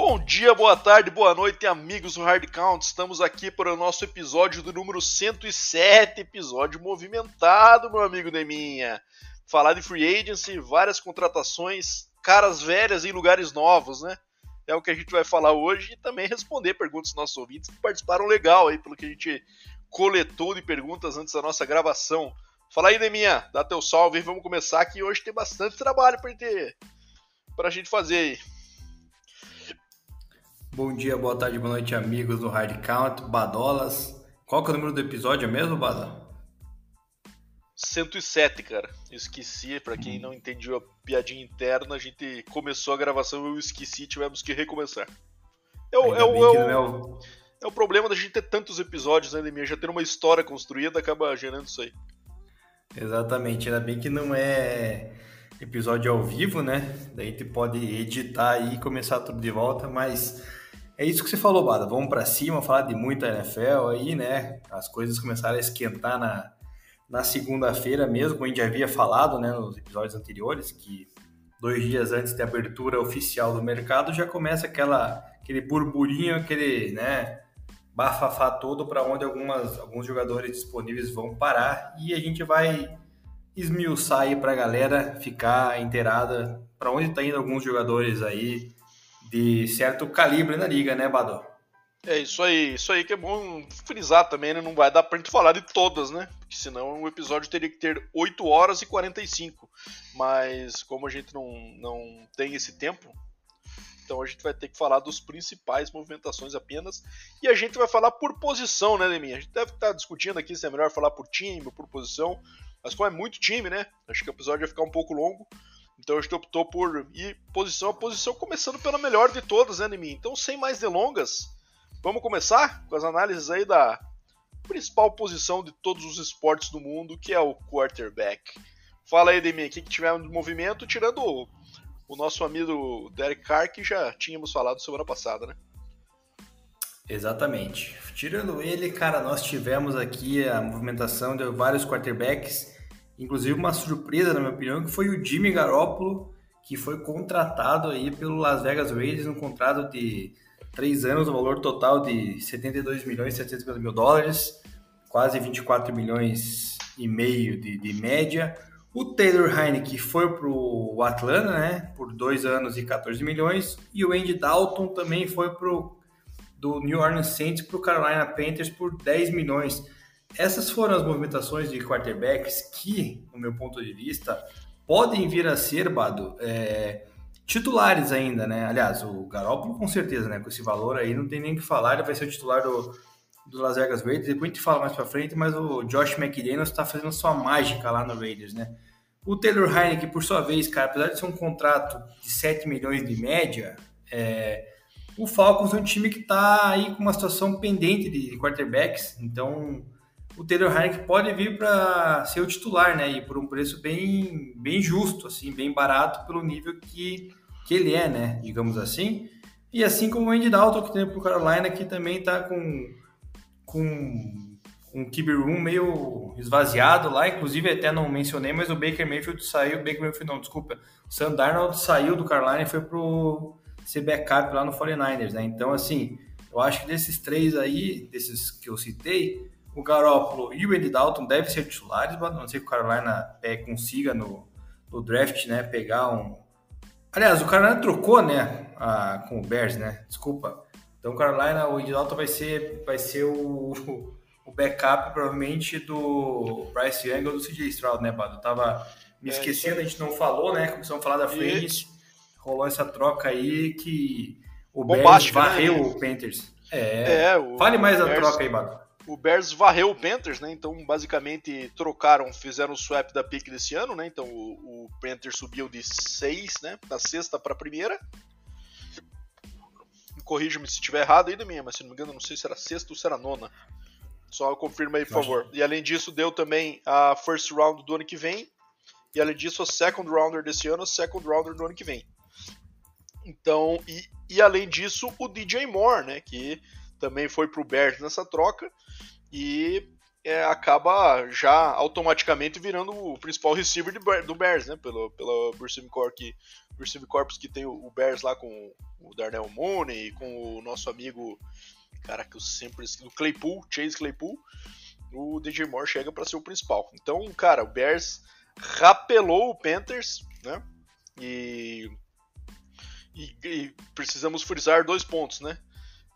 Bom dia, boa tarde, boa noite, amigos do Hard Count. Estamos aqui para o nosso episódio do número 107, episódio movimentado, meu amigo Deminha. Falar de free agency, várias contratações, caras velhas em lugares novos, né? É o que a gente vai falar hoje e também responder perguntas dos nossos ouvintes que participaram legal aí pelo que a gente coletou de perguntas antes da nossa gravação. Fala aí, Deminha, dá teu salve e vamos começar que hoje tem bastante trabalho para ter pra gente fazer aí. Bom dia, boa tarde, boa noite, amigos do Hard Count, Badolas. Qual que é o número do episódio mesmo, Bada? 107, cara. Eu esqueci, para quem não entendeu a piadinha interna, a gente começou a gravação, eu esqueci, tivemos que recomeçar. É o, é o, é, o, é, o... é o problema da gente ter tantos episódios, né, Demir? Já ter uma história construída acaba gerando isso aí. Exatamente, ainda bem que não é episódio ao vivo, né? Daí tu pode editar e começar tudo de volta, mas é isso que você falou, Bada. Vamos para cima, falar de muita NFL aí, né? As coisas começaram a esquentar na, na segunda-feira mesmo, a gente já havia falado, né, nos episódios anteriores, que dois dias antes da abertura oficial do mercado já começa aquela aquele burburinho, aquele, né, bafafá todo para onde algumas, alguns jogadores disponíveis vão parar e a gente vai esmiuçar aí para a galera ficar inteirada para onde está indo alguns jogadores aí de certo calibre na liga, né, Badó? É isso aí, isso aí que é bom frisar também, né? Não vai dar pra gente falar de todas, né? Porque senão o episódio teria que ter 8 horas e 45. Mas como a gente não, não tem esse tempo, então a gente vai ter que falar dos principais movimentações apenas. E a gente vai falar por posição, né, Leminha? A gente deve estar discutindo aqui se é melhor falar por time ou por posição. Mas como é muito time, né? Acho que o episódio vai ficar um pouco longo. Então a gente optou por ir posição a posição, começando pela melhor de todas, né, Neminha? Então, sem mais delongas, vamos começar com as análises aí da principal posição de todos os esportes do mundo, que é o quarterback. Fala aí, Demi, o que, que tivemos de movimento, tirando o, o nosso amigo Derek Carr, que já tínhamos falado semana passada, né? Exatamente. Tirando ele, cara, nós tivemos aqui a movimentação de vários quarterbacks, inclusive uma surpresa, na minha opinião, que foi o Jimmy Garoppolo, que foi contratado aí pelo Las Vegas Raiders um contrato de três anos, o valor total de 72 milhões e 750 mil dólares, quase 24 milhões e meio de, de média. O Taylor Heineke foi para o Atlanta, né, por dois anos e 14 milhões, e o Andy Dalton também foi para o do New Orleans Saints para o Carolina Panthers por 10 milhões. Essas foram as movimentações de quarterbacks que, no meu ponto de vista, podem vir a ser, Bado, é, titulares ainda, né? Aliás, o Garoppolo com certeza, né? Com esse valor aí, não tem nem o que falar, ele vai ser o titular do, do Las Vegas Raiders. Depois a gente fala mais pra frente, mas o Josh McDaniels está fazendo sua mágica lá no Raiders, né? O Taylor Heineken, por sua vez, cara, apesar de ser um contrato de 7 milhões de média, é, o Falcons é um time que está aí com uma situação pendente de quarterbacks, então o Taylor Heineken pode vir para ser o titular, né? E por um preço bem, bem justo, assim, bem barato pelo nível que, que ele é, né? Digamos assim. E assim como o Andy Dalton, que tem para o Carolina, que também está com, com um QB room meio esvaziado lá, inclusive até não mencionei, mas o Baker Mayfield saiu, Baker Mayfield não, desculpa, o Sam Darnold saiu do Carolina e foi pro ser backup lá no 49ers, né? Então, assim, eu acho que desses três aí, desses que eu citei, o Garoppolo e o Andy Dalton devem ser titulares, mas não sei que o Carolina é, consiga no, no, draft, né, pegar um... Aliás, o Carolina trocou, né, a, com o Bears, né? Desculpa. Então, o Carolina, o Andy Dalton vai ser, vai ser o, o backup, provavelmente, do Bryce Young ou do CJ Stroud, né, Bado? Eu tava me é, esquecendo, a gente não falou, né? Começamos a falar da frente rolou essa troca aí que o Bears né? varreu né? o Panthers. É, é o fale mais Bears, da troca aí, Bato. O Bears varreu o Panthers, né? Então, basicamente, trocaram, fizeram o swap da pick desse ano, né? Então, o, o Panthers subiu de 6, né? Da sexta para a primeira. Corrija-me se estiver errado aí, minha, mas se não me engano, não sei se era sexta ou se era nona. Só confirma aí, por favor. E além disso, deu também a first round do ano que vem. E além disso, a second rounder desse ano, a second rounder do ano que vem. Então, e, e além disso, o DJ Moore, né, que também foi pro Bears nessa troca. E é, acaba já automaticamente virando o principal receiver do Bears, né? Pelo, pelo receiving corps que, que tem o Bears lá com o Darnell Mooney, com o nosso amigo, cara que eu sempre esqueci, o Claypool, Chase Claypool, o DJ Moore chega para ser o principal. Então, cara, o Bears rapelou o Panthers, né? E, e, e precisamos frisar dois pontos, né?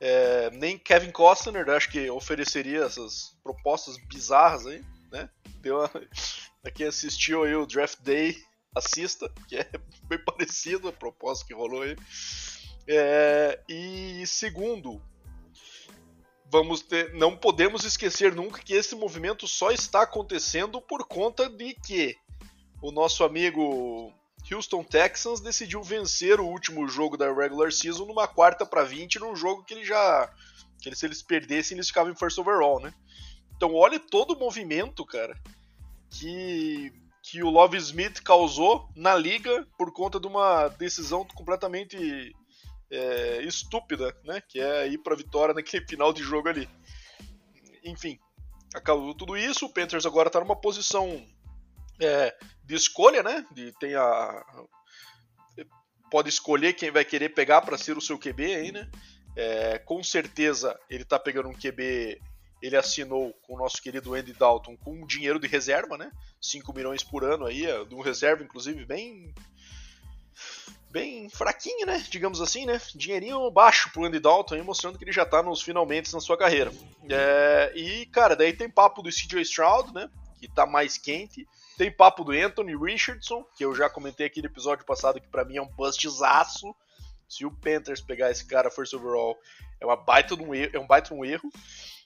É, nem Kevin Costner, acho que ofereceria essas propostas bizarras aí, né? Deu uma... Aqui assistiu aí o Draft Day, assista, que é bem parecido a proposta que rolou aí. É, e segundo, vamos ter, não podemos esquecer nunca que esse movimento só está acontecendo por conta de que o nosso amigo Houston Texans decidiu vencer o último jogo da regular season numa quarta para 20 num jogo que ele já que se eles perdessem eles ficavam em first overall, né? Então olha todo o movimento, cara, que que o Love Smith causou na liga por conta de uma decisão completamente é, estúpida, né? Que é ir para vitória naquele final de jogo ali. Enfim, acabou tudo isso. O Panthers agora está numa posição é, de escolha, né? De, tem a, pode escolher quem vai querer pegar para ser o seu QB aí, né? É, com certeza ele está pegando um QB. Ele assinou com o nosso querido Andy Dalton com dinheiro de reserva, né? 5 milhões por ano aí, é, de um reserva, inclusive, bem. Bem fraquinho, né? Digamos assim, né? Dinheirinho baixo pro Andy Dalton aí, mostrando que ele já tá nos finalmente na sua carreira. É, e, cara, daí tem papo do CJ Stroud, né? Que tá mais quente. Tem papo do Anthony Richardson, que eu já comentei aqui no episódio passado, que para mim é um bustzaço. Se o Panthers pegar esse cara first overall, é, uma baita um erro, é um baita um erro.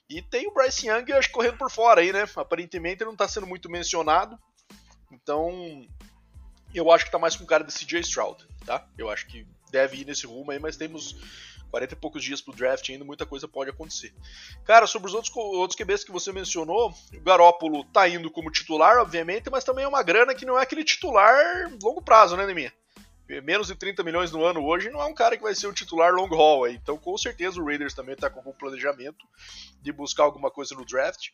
E tem o Bryce Young, acho correndo por fora aí, né? Aparentemente ele não tá sendo muito mencionado. Então, eu acho que tá mais com cara de CJ Stroud, tá? Eu acho que deve ir nesse rumo aí, mas temos 40 e poucos dias pro draft ainda, muita coisa pode acontecer. Cara, sobre os outros, outros QBs que você mencionou, o Garópolo tá indo como titular, obviamente, mas também é uma grana que não é aquele titular longo prazo, né, Neminha? Menos de 30 milhões no ano hoje não é um cara que vai ser o titular long haul aí. Então, com certeza, o Raiders também tá com algum planejamento de buscar alguma coisa no draft,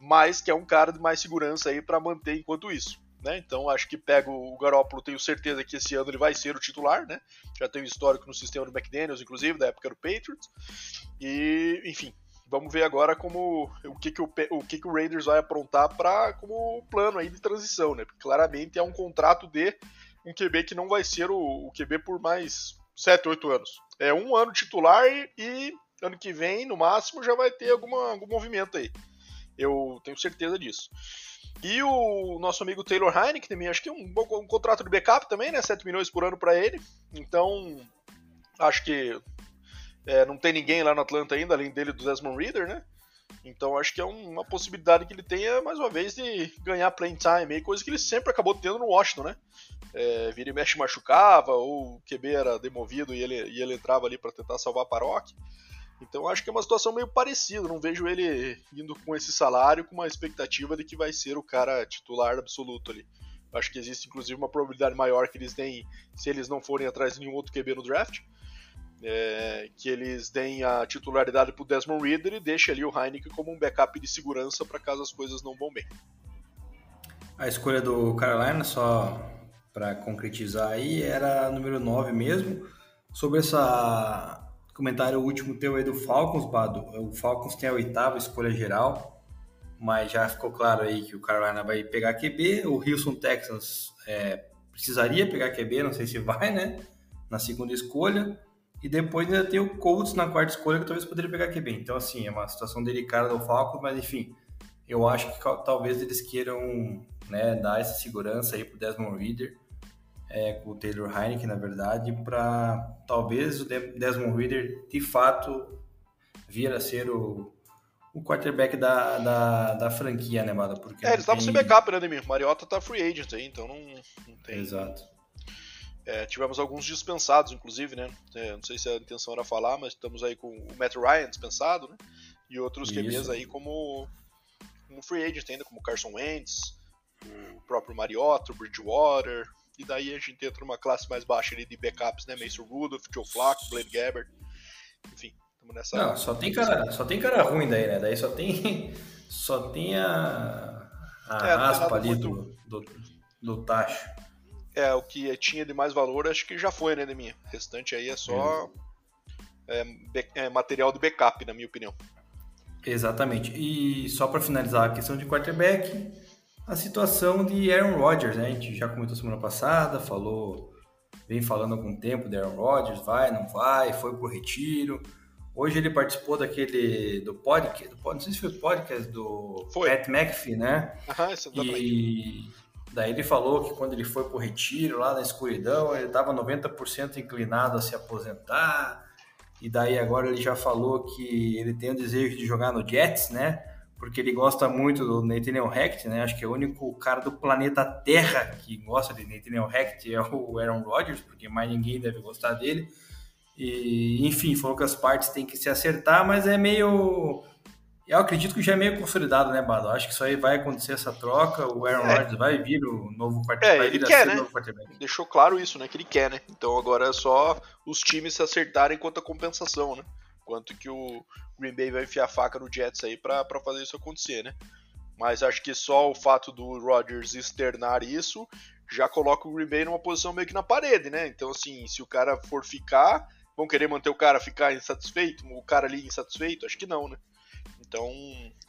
mas que é um cara de mais segurança aí para manter enquanto isso. Né? Então acho que pega o Garópolo, tenho certeza que esse ano ele vai ser o titular, né? Já tem um histórico no sistema do McDaniels, inclusive, da época do Patriots. E, enfim, vamos ver agora como o que, que o, o, que, que o Raiders vai aprontar para como plano aí de transição, né? Porque claramente é um contrato de um QB que não vai ser o, o QB por mais 7, 8 anos. É um ano titular e, e ano que vem, no máximo, já vai ter alguma, algum movimento aí. Eu tenho certeza disso. E o nosso amigo Taylor Heineken também, acho que um, um contrato de backup também, né? 7 milhões por ano para ele. Então, acho que é, não tem ninguém lá no Atlanta ainda, além dele do Desmond Reader, né? Então acho que é uma possibilidade que ele tenha, mais uma vez, de ganhar playing time, coisa que ele sempre acabou tendo no Washington, né? É, vira e mexe machucava, ou o QB era demovido e ele, e ele entrava ali para tentar salvar a paróquia. Então acho que é uma situação meio parecida. Não vejo ele indo com esse salário com uma expectativa de que vai ser o cara titular absoluto ali. Acho que existe inclusive uma probabilidade maior que eles deem, se eles não forem atrás de nenhum outro QB no draft, é, que eles deem a titularidade para o Desmond Reader e deixem ali o Heineken como um backup de segurança para caso as coisas não vão bem. A escolha do Carolina, só para concretizar aí, era número 9 mesmo. Sobre essa Comentário último teu aí do Falcons, Bado. O Falcons tem a oitava escolha geral, mas já ficou claro aí que o Carolina vai pegar QB. O Houston Texans é, precisaria pegar QB, não sei se vai, né? Na segunda escolha. E depois ainda tem o Colts na quarta escolha, que talvez poderia pegar QB. Então, assim, é uma situação delicada do Falcons, mas enfim, eu acho que talvez eles queiram né, dar essa segurança aí pro Desmond Reader é, com o Taylor Heineken, na verdade, para talvez o Desmond Reader de fato vir a ser o, o quarterback da, da, da franquia, né, Mada? Porque é, eles estavam tem... sem backup, né, Ademir? Mariota tá free agent aí, então não, não tem. Exato. É, tivemos alguns dispensados, inclusive, né? É, não sei se a intenção era falar, mas estamos aí com o Matt Ryan dispensado, né? E outros Isso. QBs aí como, como free agent ainda, como Carson Wentz, o próprio Mariota, o Bridgewater, e daí a gente entra numa classe mais baixa ali de backups, né? Mason Rudolph, Joe Flacco, Blaine Gabbert. Enfim, estamos nessa. Não, só tem cara, só tem cara ruim daí, né? Daí só tem Só tem a, a é, raspa ali muito... do, do, do tacho. É, o que tinha de mais valor acho que já foi, né, minha. O restante aí é só é, é, material de backup, na minha opinião. Exatamente. E só para finalizar a questão de quarterback, a situação de Aaron Rodgers, né? A gente já comentou semana passada, falou, vem falando há algum tempo de Aaron Rodgers, vai, não vai, foi pro retiro. Hoje ele participou daquele do podcast, não sei se foi podcast do foi. Pat McAfee, né? Aham, e daí ele falou que quando ele foi pro retiro lá na escuridão, ele estava 90% inclinado a se aposentar. E daí agora ele já falou que ele tem o desejo de jogar no Jets, né? Porque ele gosta muito do Nathaniel Hackett, né? Acho que é o único cara do planeta Terra que gosta de Nathaniel Hackett é o Aaron Rodgers, porque mais ninguém deve gostar dele. E, enfim, falou que as partes têm que se acertar, mas é meio. Eu acredito que já é meio consolidado, né, Bado? Acho que isso aí vai acontecer essa troca. O Aaron é. Rodgers vai vir o novo quarterback. É, ele quer, né? Deixou claro isso, né? Que ele quer, né? Então agora é só os times se acertarem quanto à compensação, né? Quanto que o Green Bay vai enfiar a faca no Jets aí para fazer isso acontecer, né? Mas acho que só o fato do Rodgers externar isso já coloca o Green Bay numa posição meio que na parede, né? Então, assim, se o cara for ficar, vão querer manter o cara ficar insatisfeito? O cara ali insatisfeito? Acho que não, né? Então,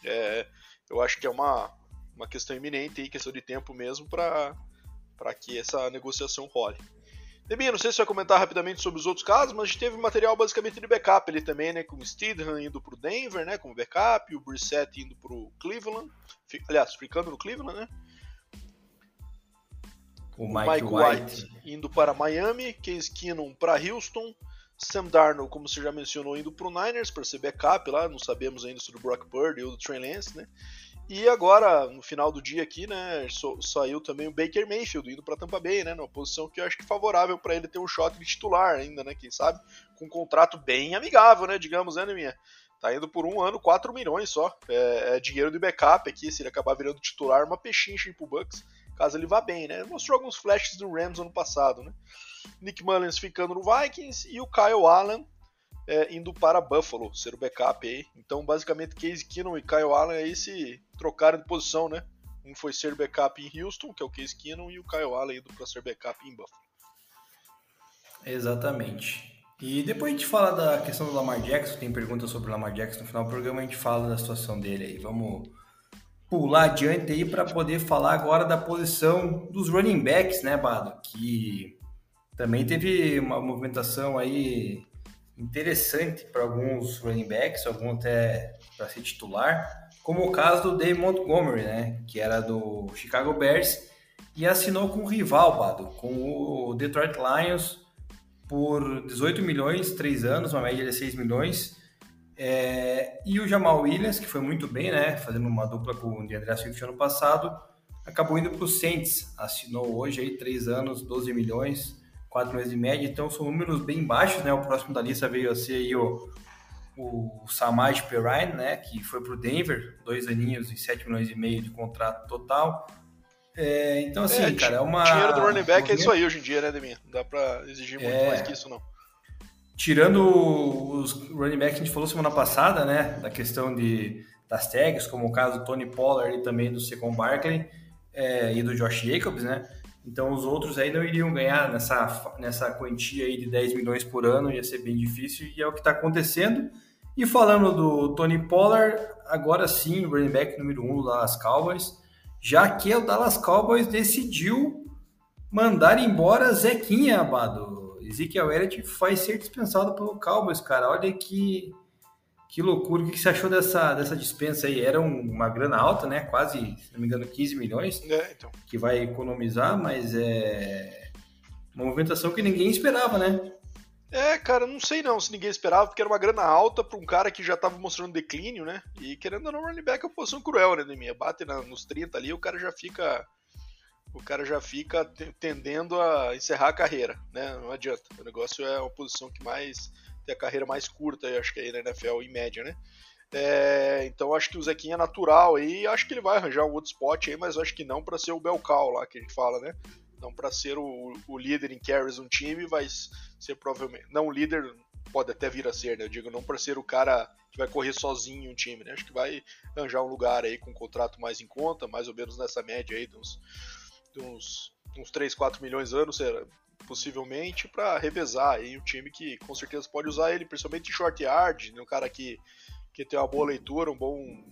é, eu acho que é uma, uma questão iminente aí, questão de tempo mesmo, para que essa negociação role. Debinha, não sei se você vai comentar rapidamente sobre os outros casos, mas a gente teve material basicamente de backup ali também, né? Com o Steedham indo pro Denver, né? Como backup, o Brissett indo pro Cleveland. Aliás, ficando no Cleveland, né? O Mike, Mike White. White. indo para Miami, Case Keenum para Houston, Sam Darnold, como você já mencionou, indo para o Niners para ser backup lá, não sabemos ainda sobre o Brock Purdy ou do Trey Lance, né? E agora, no final do dia aqui, né, saiu também o Baker Mayfield indo para Tampa Bay, né, numa posição que eu acho que é favorável para ele ter um shot de titular ainda, né, quem sabe, com um contrato bem amigável, né, digamos, né, minha. Tá indo por um ano 4 milhões só. É, é, dinheiro de backup aqui, se ele acabar virando titular, uma pechincha pro Bucks, caso ele vá bem, né? Mostrou alguns flashes do Rams ano passado, né? Nick Mullins ficando no Vikings e o Kyle Allen é, indo para Buffalo, ser o backup aí. Então, basicamente, Case Keenum e Kyle Allen aí se trocaram de posição, né? Um foi ser backup em Houston, que é o Case Keenum, e o Kyle Allen indo para ser backup em Buffalo. Exatamente. E depois a gente fala da questão do Lamar Jackson, tem perguntas sobre o Lamar Jackson no final do programa, a gente fala da situação dele aí. Vamos pular adiante aí para poder falar agora da posição dos running backs, né, Bado? Que também teve uma movimentação aí interessante para alguns running backs, alguns até para ser titular, como o caso do Dave Montgomery, né, que era do Chicago Bears e assinou com o rival, Bado, com o Detroit Lions por 18 milhões, 3 anos, uma média de 6 milhões. É, e o Jamal Williams, que foi muito bem, né, fazendo uma dupla com o DeAndre Swift ano passado, acabou indo para o Saints, assinou hoje aí 3 anos, 12 milhões, 4 milhões de média, então são números bem baixos, né? O próximo da lista veio a ser aí o, o Samaj Perrine, né? Que foi para o Denver, dois aninhos e 7 milhões e meio de contrato total. É, então, assim, é, cara, é uma. Dinheiro do running back é isso aí hoje em dia, né, Deminha? Não dá para exigir muito é... mais que isso, não. Tirando os running backs que a gente falou semana passada, né? Da questão de, das tags, como o caso do Tony Pollard e também do Secon Barkley é, e do Josh Jacobs, né? Então os outros aí não iriam ganhar nessa, nessa quantia aí de 10 milhões por ano, ia ser bem difícil e é o que está acontecendo. E falando do Tony Pollard, agora sim, o running back número 1 um do Dallas Cowboys, já que o Dallas Cowboys decidiu mandar embora Zequinha, Abado. Ezekiel Elliott vai ser dispensado pelo Cowboys, cara. Olha que que loucura, o que você achou dessa, dessa dispensa aí? Era uma grana alta, né? Quase, se não me engano, 15 milhões é, então. que vai economizar, mas é uma movimentação que ninguém esperava, né? É, cara, não sei não se ninguém esperava, porque era uma grana alta para um cara que já estava mostrando declínio, né? E querendo ou não, running back é uma posição cruel, né, minha Bate na, nos 30 ali, o cara já fica. O cara já fica tendendo a encerrar a carreira, né? Não adianta. O negócio é uma posição que mais ter a carreira mais curta, acho que aí na NFL em média, né? É, então acho que o Zequinha é natural aí, acho que ele vai arranjar um outro spot aí, mas acho que não para ser o Belcal lá que a gente fala, né? Não para ser o, o, líder em carries de um time, vai ser provavelmente não o líder pode até vir a ser, né? Eu digo não para ser o cara que vai correr sozinho um time, né? Acho que vai arranjar um lugar aí com um contrato mais em conta, mais ou menos nessa média aí de uns, de uns, uns 3, 4 milhões anos, possivelmente, para revezar aí um time que com certeza pode usar ele, principalmente em short yard, né? um cara que, que tem uma boa leitura, um bom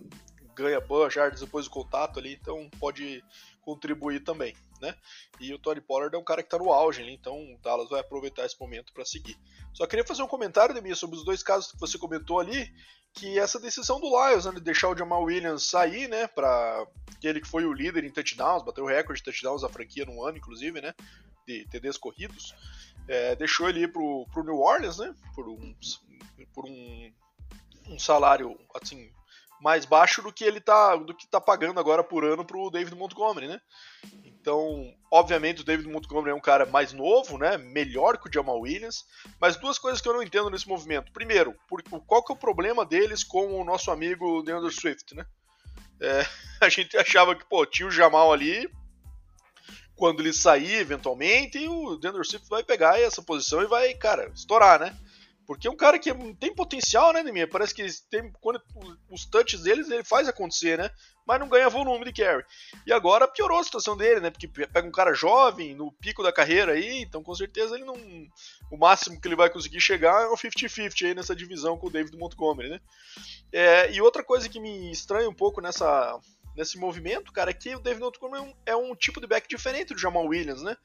ganha boas yards depois do contato ali, então pode contribuir também, né? E o Tony Pollard é um cara que está no auge então o Dallas vai aproveitar esse momento para seguir. Só queria fazer um comentário, Demir, sobre os dois casos que você comentou ali, que essa decisão do Lions, né, de deixar o Jamal Williams sair, né, para ele que foi o líder em touchdowns, bateu o recorde de touchdowns da franquia no ano, inclusive, né, de TDs corridos, é, deixou ele ir pro, pro New Orleans, né, por um, por um, um salário, assim, mais baixo do que ele tá, do que tá pagando agora por ano pro David Montgomery, né? Então, obviamente o David Montgomery é um cara mais novo, né? Melhor que o Jamal Williams, mas duas coisas que eu não entendo nesse movimento. Primeiro, por, qual que é o problema deles com o nosso amigo DeAndre Swift, né? É, a gente achava que, pô, tinha o Jamal ali, quando ele sair eventualmente, o DeAndre Swift vai pegar essa posição e vai, cara, estourar, né? Porque é um cara que tem potencial, né, Neminha? Parece que tem, quando os touches deles ele faz acontecer, né? Mas não ganha volume de carry. E agora piorou a situação dele, né? Porque pega um cara jovem, no pico da carreira aí, então com certeza ele não. O máximo que ele vai conseguir chegar é o 50-50 aí nessa divisão com o David Montgomery, né? É, e outra coisa que me estranha um pouco nessa, nesse movimento, cara, é que o David Montgomery é um, é um tipo de back diferente do Jamal Williams, né?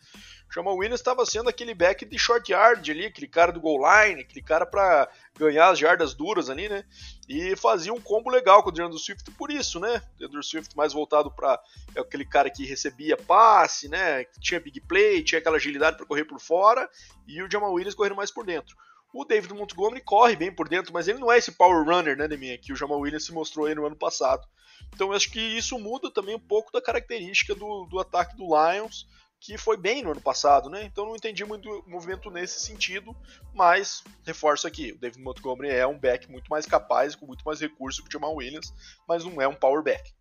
O Jamal Williams estava sendo aquele back de short yard ali, aquele cara do goal line, aquele cara para ganhar as jardas duras ali, né? E fazia um combo legal com o DeAndre Swift por isso, né? O DeAndre Swift mais voltado para é aquele cara que recebia passe, né? Tinha big play, tinha aquela agilidade para correr por fora, e o Jamal Williams correndo mais por dentro. O David Montgomery corre bem por dentro, mas ele não é esse power runner, né, Deminha, que o Jamal Williams se mostrou aí no ano passado. Então eu acho que isso muda também um pouco da característica do, do ataque do Lions, que foi bem no ano passado, né? Então não entendi muito o movimento nesse sentido, mas reforço aqui, o David Montgomery é um back muito mais capaz, com muito mais recurso que o Jamal Williams, mas não é um power back.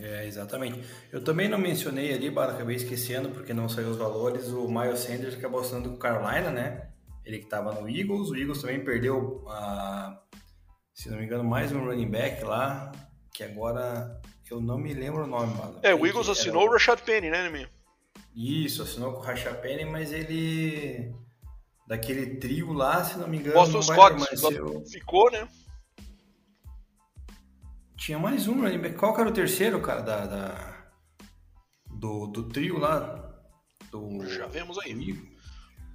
É, exatamente. Eu também não mencionei ali, acabei esquecendo porque não saiu os valores, o Miles Sanders acabou assinando com Carolina, né? Ele que estava no Eagles, o Eagles também perdeu, uh, se não me engano, mais um running back lá, que agora eu não me lembro o nome, mano. É, o Eagles assinou o Rashad Penny, né, Neminho? Isso, assinou com o Rashad Penny, mas ele. Daquele trio lá, se não me engano. Boston Scott eu... ficou, né? Tinha mais um running back. Qual que era o terceiro, cara, da, da... Do, do trio lá? Do... Já vemos aí. Do...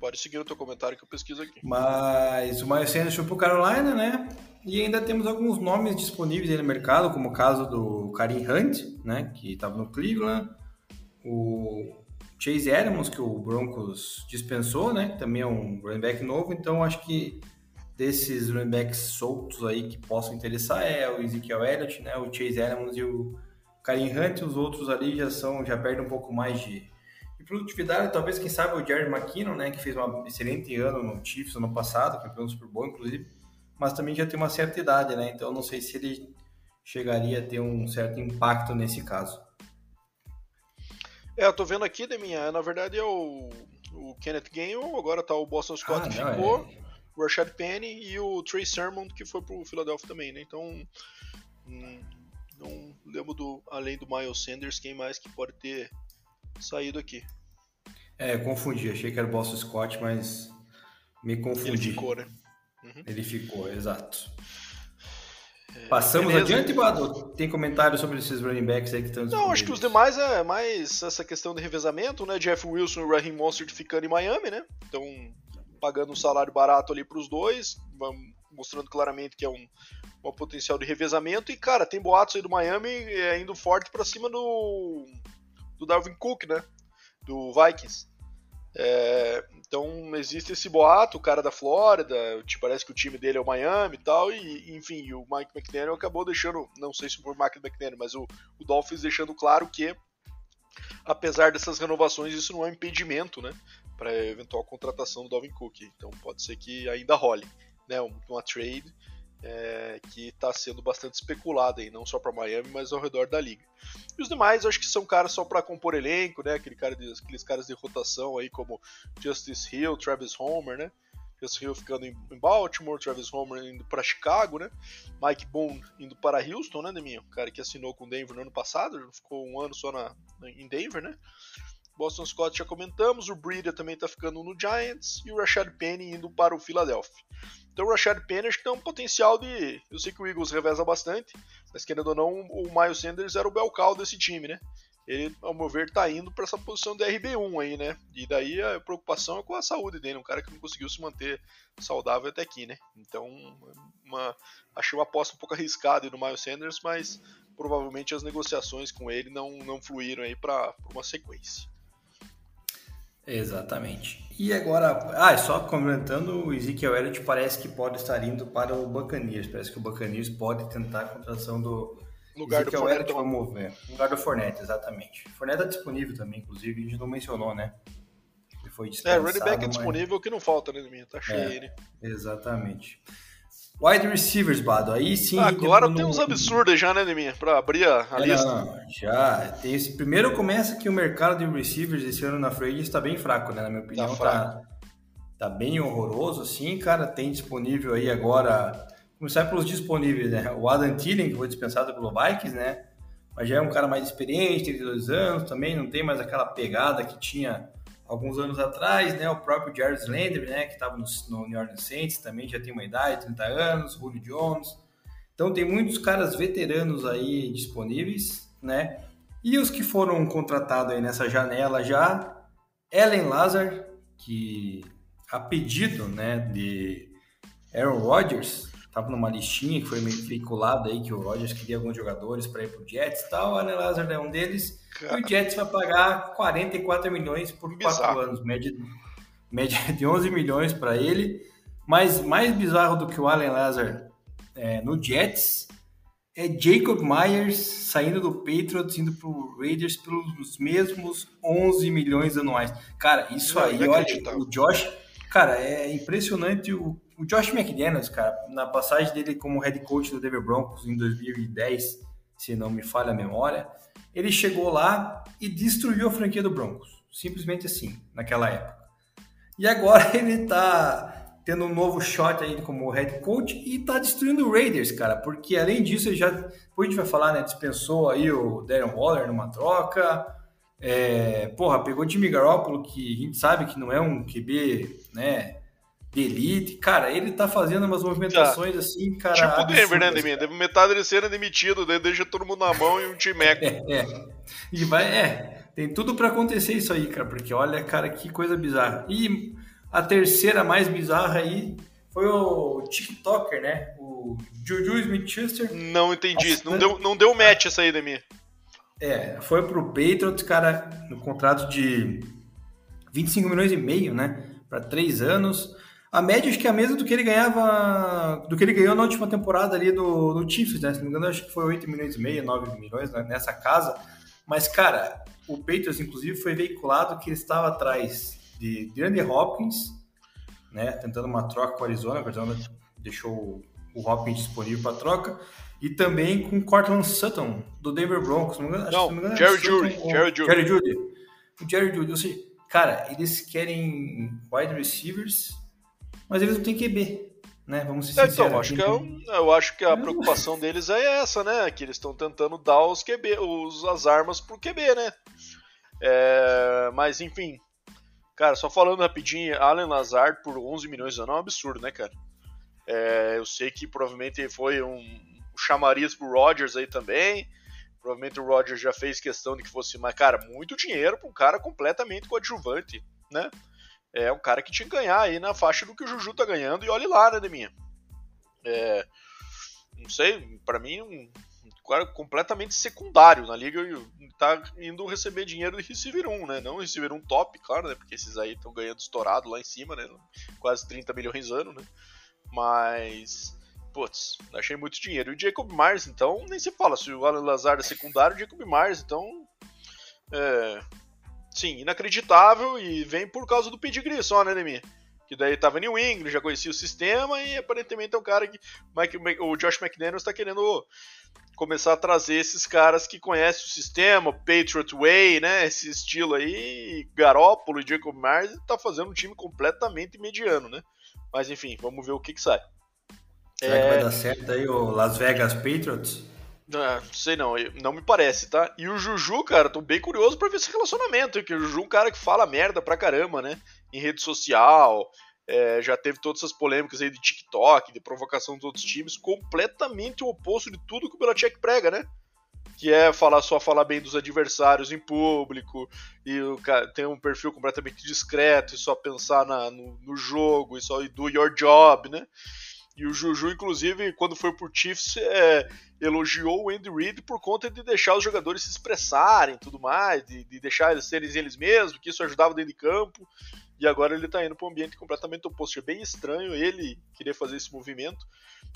Pode seguir o teu comentário que eu pesquiso aqui. Mas o Miles Sanders foi pro Carolina, né? E ainda temos alguns nomes disponíveis no mercado, como o caso do Karim Hunt, né? Que estava no Cleveland. O Chase Edmonds, que o Broncos dispensou, né? Também é um running back novo. Então, acho que desses running backs soltos aí que possam interessar é o Ezekiel Elliott, né? O Chase Edmonds e o Karim Hunt. Os outros ali já são, já perdem um pouco mais de e produtividade, talvez, quem sabe, o Jared McKinnon, né, que fez um excelente ano no Chiefs ano passado, campeão do Super Bowl, inclusive, mas também já tem uma certa idade, né, então não sei se ele chegaria a ter um certo impacto nesse caso. É, eu tô vendo aqui, Deminha, na verdade é o, o Kenneth Gainwell, agora tá o Boston Scott ah, que não, ficou, é... o Rashad Penny e o Trey Sermon que foi pro Philadelphia também, né, então hum, não lembro do, além do Miles Sanders, quem mais que pode ter saído aqui. É, confundi. Achei que era o Boston Scott, mas me confundi. Ele ficou, né? Uhum. Ele ficou, exato. É, Passamos beleza. adiante, Bado? Tem comentário sobre esses running backs aí que estão Não, acho que os demais é mais essa questão de revezamento, né? Jeff Wilson e o Raheem Mostert ficando em Miami, né? Então, pagando um salário barato ali para os dois, mostrando claramente que é um, um potencial de revezamento. E, cara, tem boatos aí do Miami é, indo forte para cima do do Darwin Cook, né? Do Vikings. É, então existe esse boato, o cara da Flórida, te parece que o time dele é o Miami e tal, e enfim, o Mike McDaniel acabou deixando, não sei se foi Mike McDaniel, mas o, o Dolphins deixando claro que, apesar dessas renovações, isso não é um impedimento, né, para eventual contratação do Dalvin Cook. Então pode ser que ainda role, né, uma trade é, que está sendo bastante especulada aí, não só para Miami, mas ao redor da liga. E os demais, acho que são caras só para compor elenco, né? Aquele cara de, aqueles caras de rotação aí como Justice Hill, Travis Homer, né? Hill ficando em, Baltimore, Travis Homer indo para Chicago, né? Mike Boone indo para Houston, né, Deminho? O cara que assinou com Denver no ano passado, ficou um ano só na, em Denver, né? Boston Scott já comentamos, o Breeder também está ficando no Giants e o Rashad Penny indo para o Philadelphia. Então o Rashad Penny acho que tem um potencial de. Eu sei que o Eagles reveza bastante, mas querendo ou não, o Miles Sanders era o belcal desse time, né? Ele, ao meu ver, está indo para essa posição de RB1 aí, né? E daí a preocupação é com a saúde dele, um cara que não conseguiu se manter saudável até aqui, né? Então, uma, achei uma aposta um pouco arriscada no Miles Sanders, mas provavelmente as negociações com ele não, não fluíram aí para uma sequência. Exatamente. E agora, ah, só comentando, o Ezekiel Elliott parece que pode estar indo para o Buccaneers. Parece que o Buccaneers pode tentar a contratação do lugar Ezekiel do Fournette. vamos ver. Lugar do Fournette, exatamente. Fournette é disponível também, inclusive, a gente não mencionou, né? Ele foi É, running back é disponível, mas... que não falta, né, minha? Tá cheio é, ele. Exatamente. Wide receivers, Bado, aí sim. Agora tem uns absurdos já, né, Neminha? Pra abrir a, a é, lista. Não, já. Tem esse... Primeiro começa que o mercado de receivers esse ano na free está bem fraco, né? Na minha opinião, tá, tá, tá, bem horroroso, assim, cara. Tem disponível aí agora. Começar pelos disponíveis, né? O Adam Thielen, que foi dispensado pelo Vikings, né? Mas já é um cara mais experiente, 32 anos, também não tem mais aquela pegada que tinha alguns anos atrás, né, o próprio Jarvis Landry, né, que estava no, no, New Orleans Saints, também já tem uma idade, 30 anos, Julio Jones. Então tem muitos caras veteranos aí disponíveis, né? E os que foram contratados aí nessa janela já, Ellen Lazar, que a pedido, né, de Aaron Rodgers, estava numa listinha que foi veiculada aí que o Rodgers queria alguns jogadores para ir pro Jets e tal, Ellen Lazar é um deles. Cara. E o Jets vai pagar 44 milhões por. 4 anos, média, média de 11 milhões para ele. Mas mais bizarro do que o Allen Lazar é, no Jets é Jacob Myers saindo do Patriots, indo pro Raiders pelos mesmos 11 milhões anuais. Cara, isso Não, aí, olha, o Josh, cara, é impressionante o, o Josh McDaniels, cara, na passagem dele como head coach do Denver Broncos em 2010, se não me falha a memória, ele chegou lá e destruiu a franquia do Broncos. Simplesmente assim, naquela época. E agora ele tá tendo um novo shot aí como head coach e tá destruindo o Raiders, cara, porque além disso ele já, depois a gente vai falar, né, dispensou aí o Darren Waller numa troca, é, porra, pegou Jimmy Garoppolo, que a gente sabe que não é um QB, né, de elite. Cara, ele tá fazendo umas movimentações assim, cara. Tipo o Denver, né? Deve metade dele ser demitido, daí deixa todo mundo na mão e um time é, é. E vai, é. Tem tudo para acontecer isso aí, cara, porque olha, cara, que coisa bizarra. E a terceira mais bizarra aí foi o TikToker, né? O Juju Smith-Schuster. Não entendi isso. Não deu, não deu match essa aí, Demi. É, foi pro Patriots, cara, no contrato de 25 milhões e meio, né? Para três anos. A média acho que é a mesma do que ele ganhava, do que ele ganhou na última temporada ali do, do Chiefs, né? Se não me engano, acho que foi 8 milhões e meio, 9 milhões né? nessa casa. Mas, cara, o Patriots, inclusive, foi veiculado que ele estava atrás de DeAndre Hopkins, né? Tentando uma troca com o Arizona, o Arizona deixou o Hopkins disponível para troca. E também com Cortland Sutton, do Denver Broncos. Não, engano, não, não Jerry Judy. Jerry Judy. Jerry Judy. O Jerry Judy. Ou seja, cara, eles querem wide receivers mas eles não têm QB, né? Vamos ser sinceros. Então, acho que eu, é eu acho que a preocupação deles é essa, né? Que eles estão tentando dar os QB, os, as armas pro QB, né? É, mas enfim, cara, só falando rapidinho, Allen Lazard por 11 milhões de anos é um absurdo, né, cara? É, eu sei que provavelmente foi um, um chamariz pro Rodgers aí também. Provavelmente o Rodgers já fez questão de que fosse, mas, cara, muito dinheiro pra um cara completamente coadjuvante, né? É um cara que tinha que ganhar aí na faixa do que o Juju tá ganhando, e olhe lá, né, Deminha? É, não sei, para mim, um cara completamente secundário na liga tá indo receber dinheiro de receiver 1, né? Não receiver 1 top, claro, né? Porque esses aí estão ganhando estourado lá em cima, né? Quase 30 milhões ano, né? Mas, putz, achei muito dinheiro. E o Jacob Myers, então, nem se fala. Se o Alan Lazar é secundário, o Jacob Myers, então, é, sim, inacreditável e vem por causa do pedigree só, né, Nemi? Que daí tava New England, já conhecia o sistema e aparentemente é um cara que Mike, o Josh McDaniels está querendo começar a trazer esses caras que conhecem o sistema, Patriot Way, né, esse estilo aí, Garópolo e Jacob Myers, tá fazendo um time completamente mediano, né? Mas enfim, vamos ver o que, que sai. Será é... que vai dar certo aí o Las Vegas Patriots? Não, sei não, não me parece, tá? E o Juju, cara, tô bem curioso pra ver esse relacionamento, porque o Juju é um cara que fala merda pra caramba, né? Em rede social, é, já teve todas essas polêmicas aí de TikTok, de provocação dos outros times, completamente o oposto de tudo que o Belichick prega, né? Que é falar só falar bem dos adversários em público, e o cara tem um perfil completamente discreto, e só pensar na, no, no jogo, e só do your job, né? E o Juju, inclusive, quando foi pro Chiefs, é, elogiou o Andy Reid por conta de deixar os jogadores se expressarem tudo mais, de, de deixar eles serem eles mesmos, que isso ajudava dentro de campo. E agora ele tá indo para um ambiente completamente oposto. É bem estranho ele querer fazer esse movimento,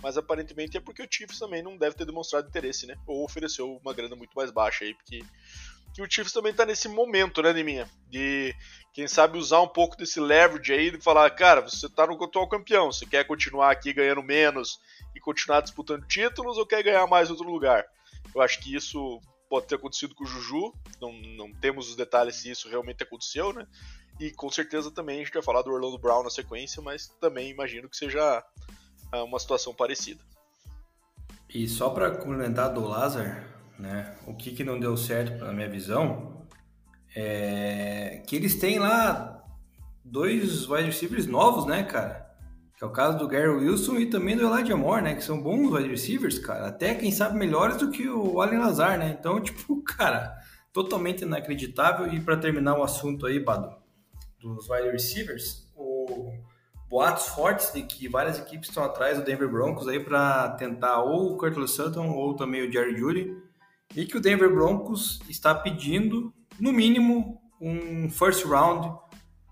mas aparentemente é porque o Chiefs também não deve ter demonstrado interesse, né? Ou ofereceu uma grana muito mais baixa aí, porque que o Chiefs também tá nesse momento, né, Neminha? De, quem sabe, usar um pouco desse leverage aí de falar, cara, você tá no atual campeão, você quer continuar aqui ganhando menos e continuar disputando títulos ou quer ganhar mais em outro lugar? Eu acho que isso pode ter acontecido com o Juju, não, não temos os detalhes se isso realmente aconteceu, né? E com certeza também a gente vai falar do Orlando Brown na sequência, mas também imagino que seja ah, uma situação parecida. E só para complementar do Lazar, né? O que, que não deu certo na minha visão é que eles têm lá dois wide receivers novos, né, cara? Que é o caso do Gary Wilson e também do Elijah Moore, né? Que são bons wide receivers, cara. Até, quem sabe, melhores do que o Allen Lazar, né? Então, tipo, cara, totalmente inacreditável. E para terminar o assunto aí, Bado, dos wide receivers, o boatos fortes de que várias equipes estão atrás do Denver Broncos aí para tentar ou o Curtis Sutton ou também o Jerry Judy e que o Denver Broncos está pedindo, no mínimo, um first round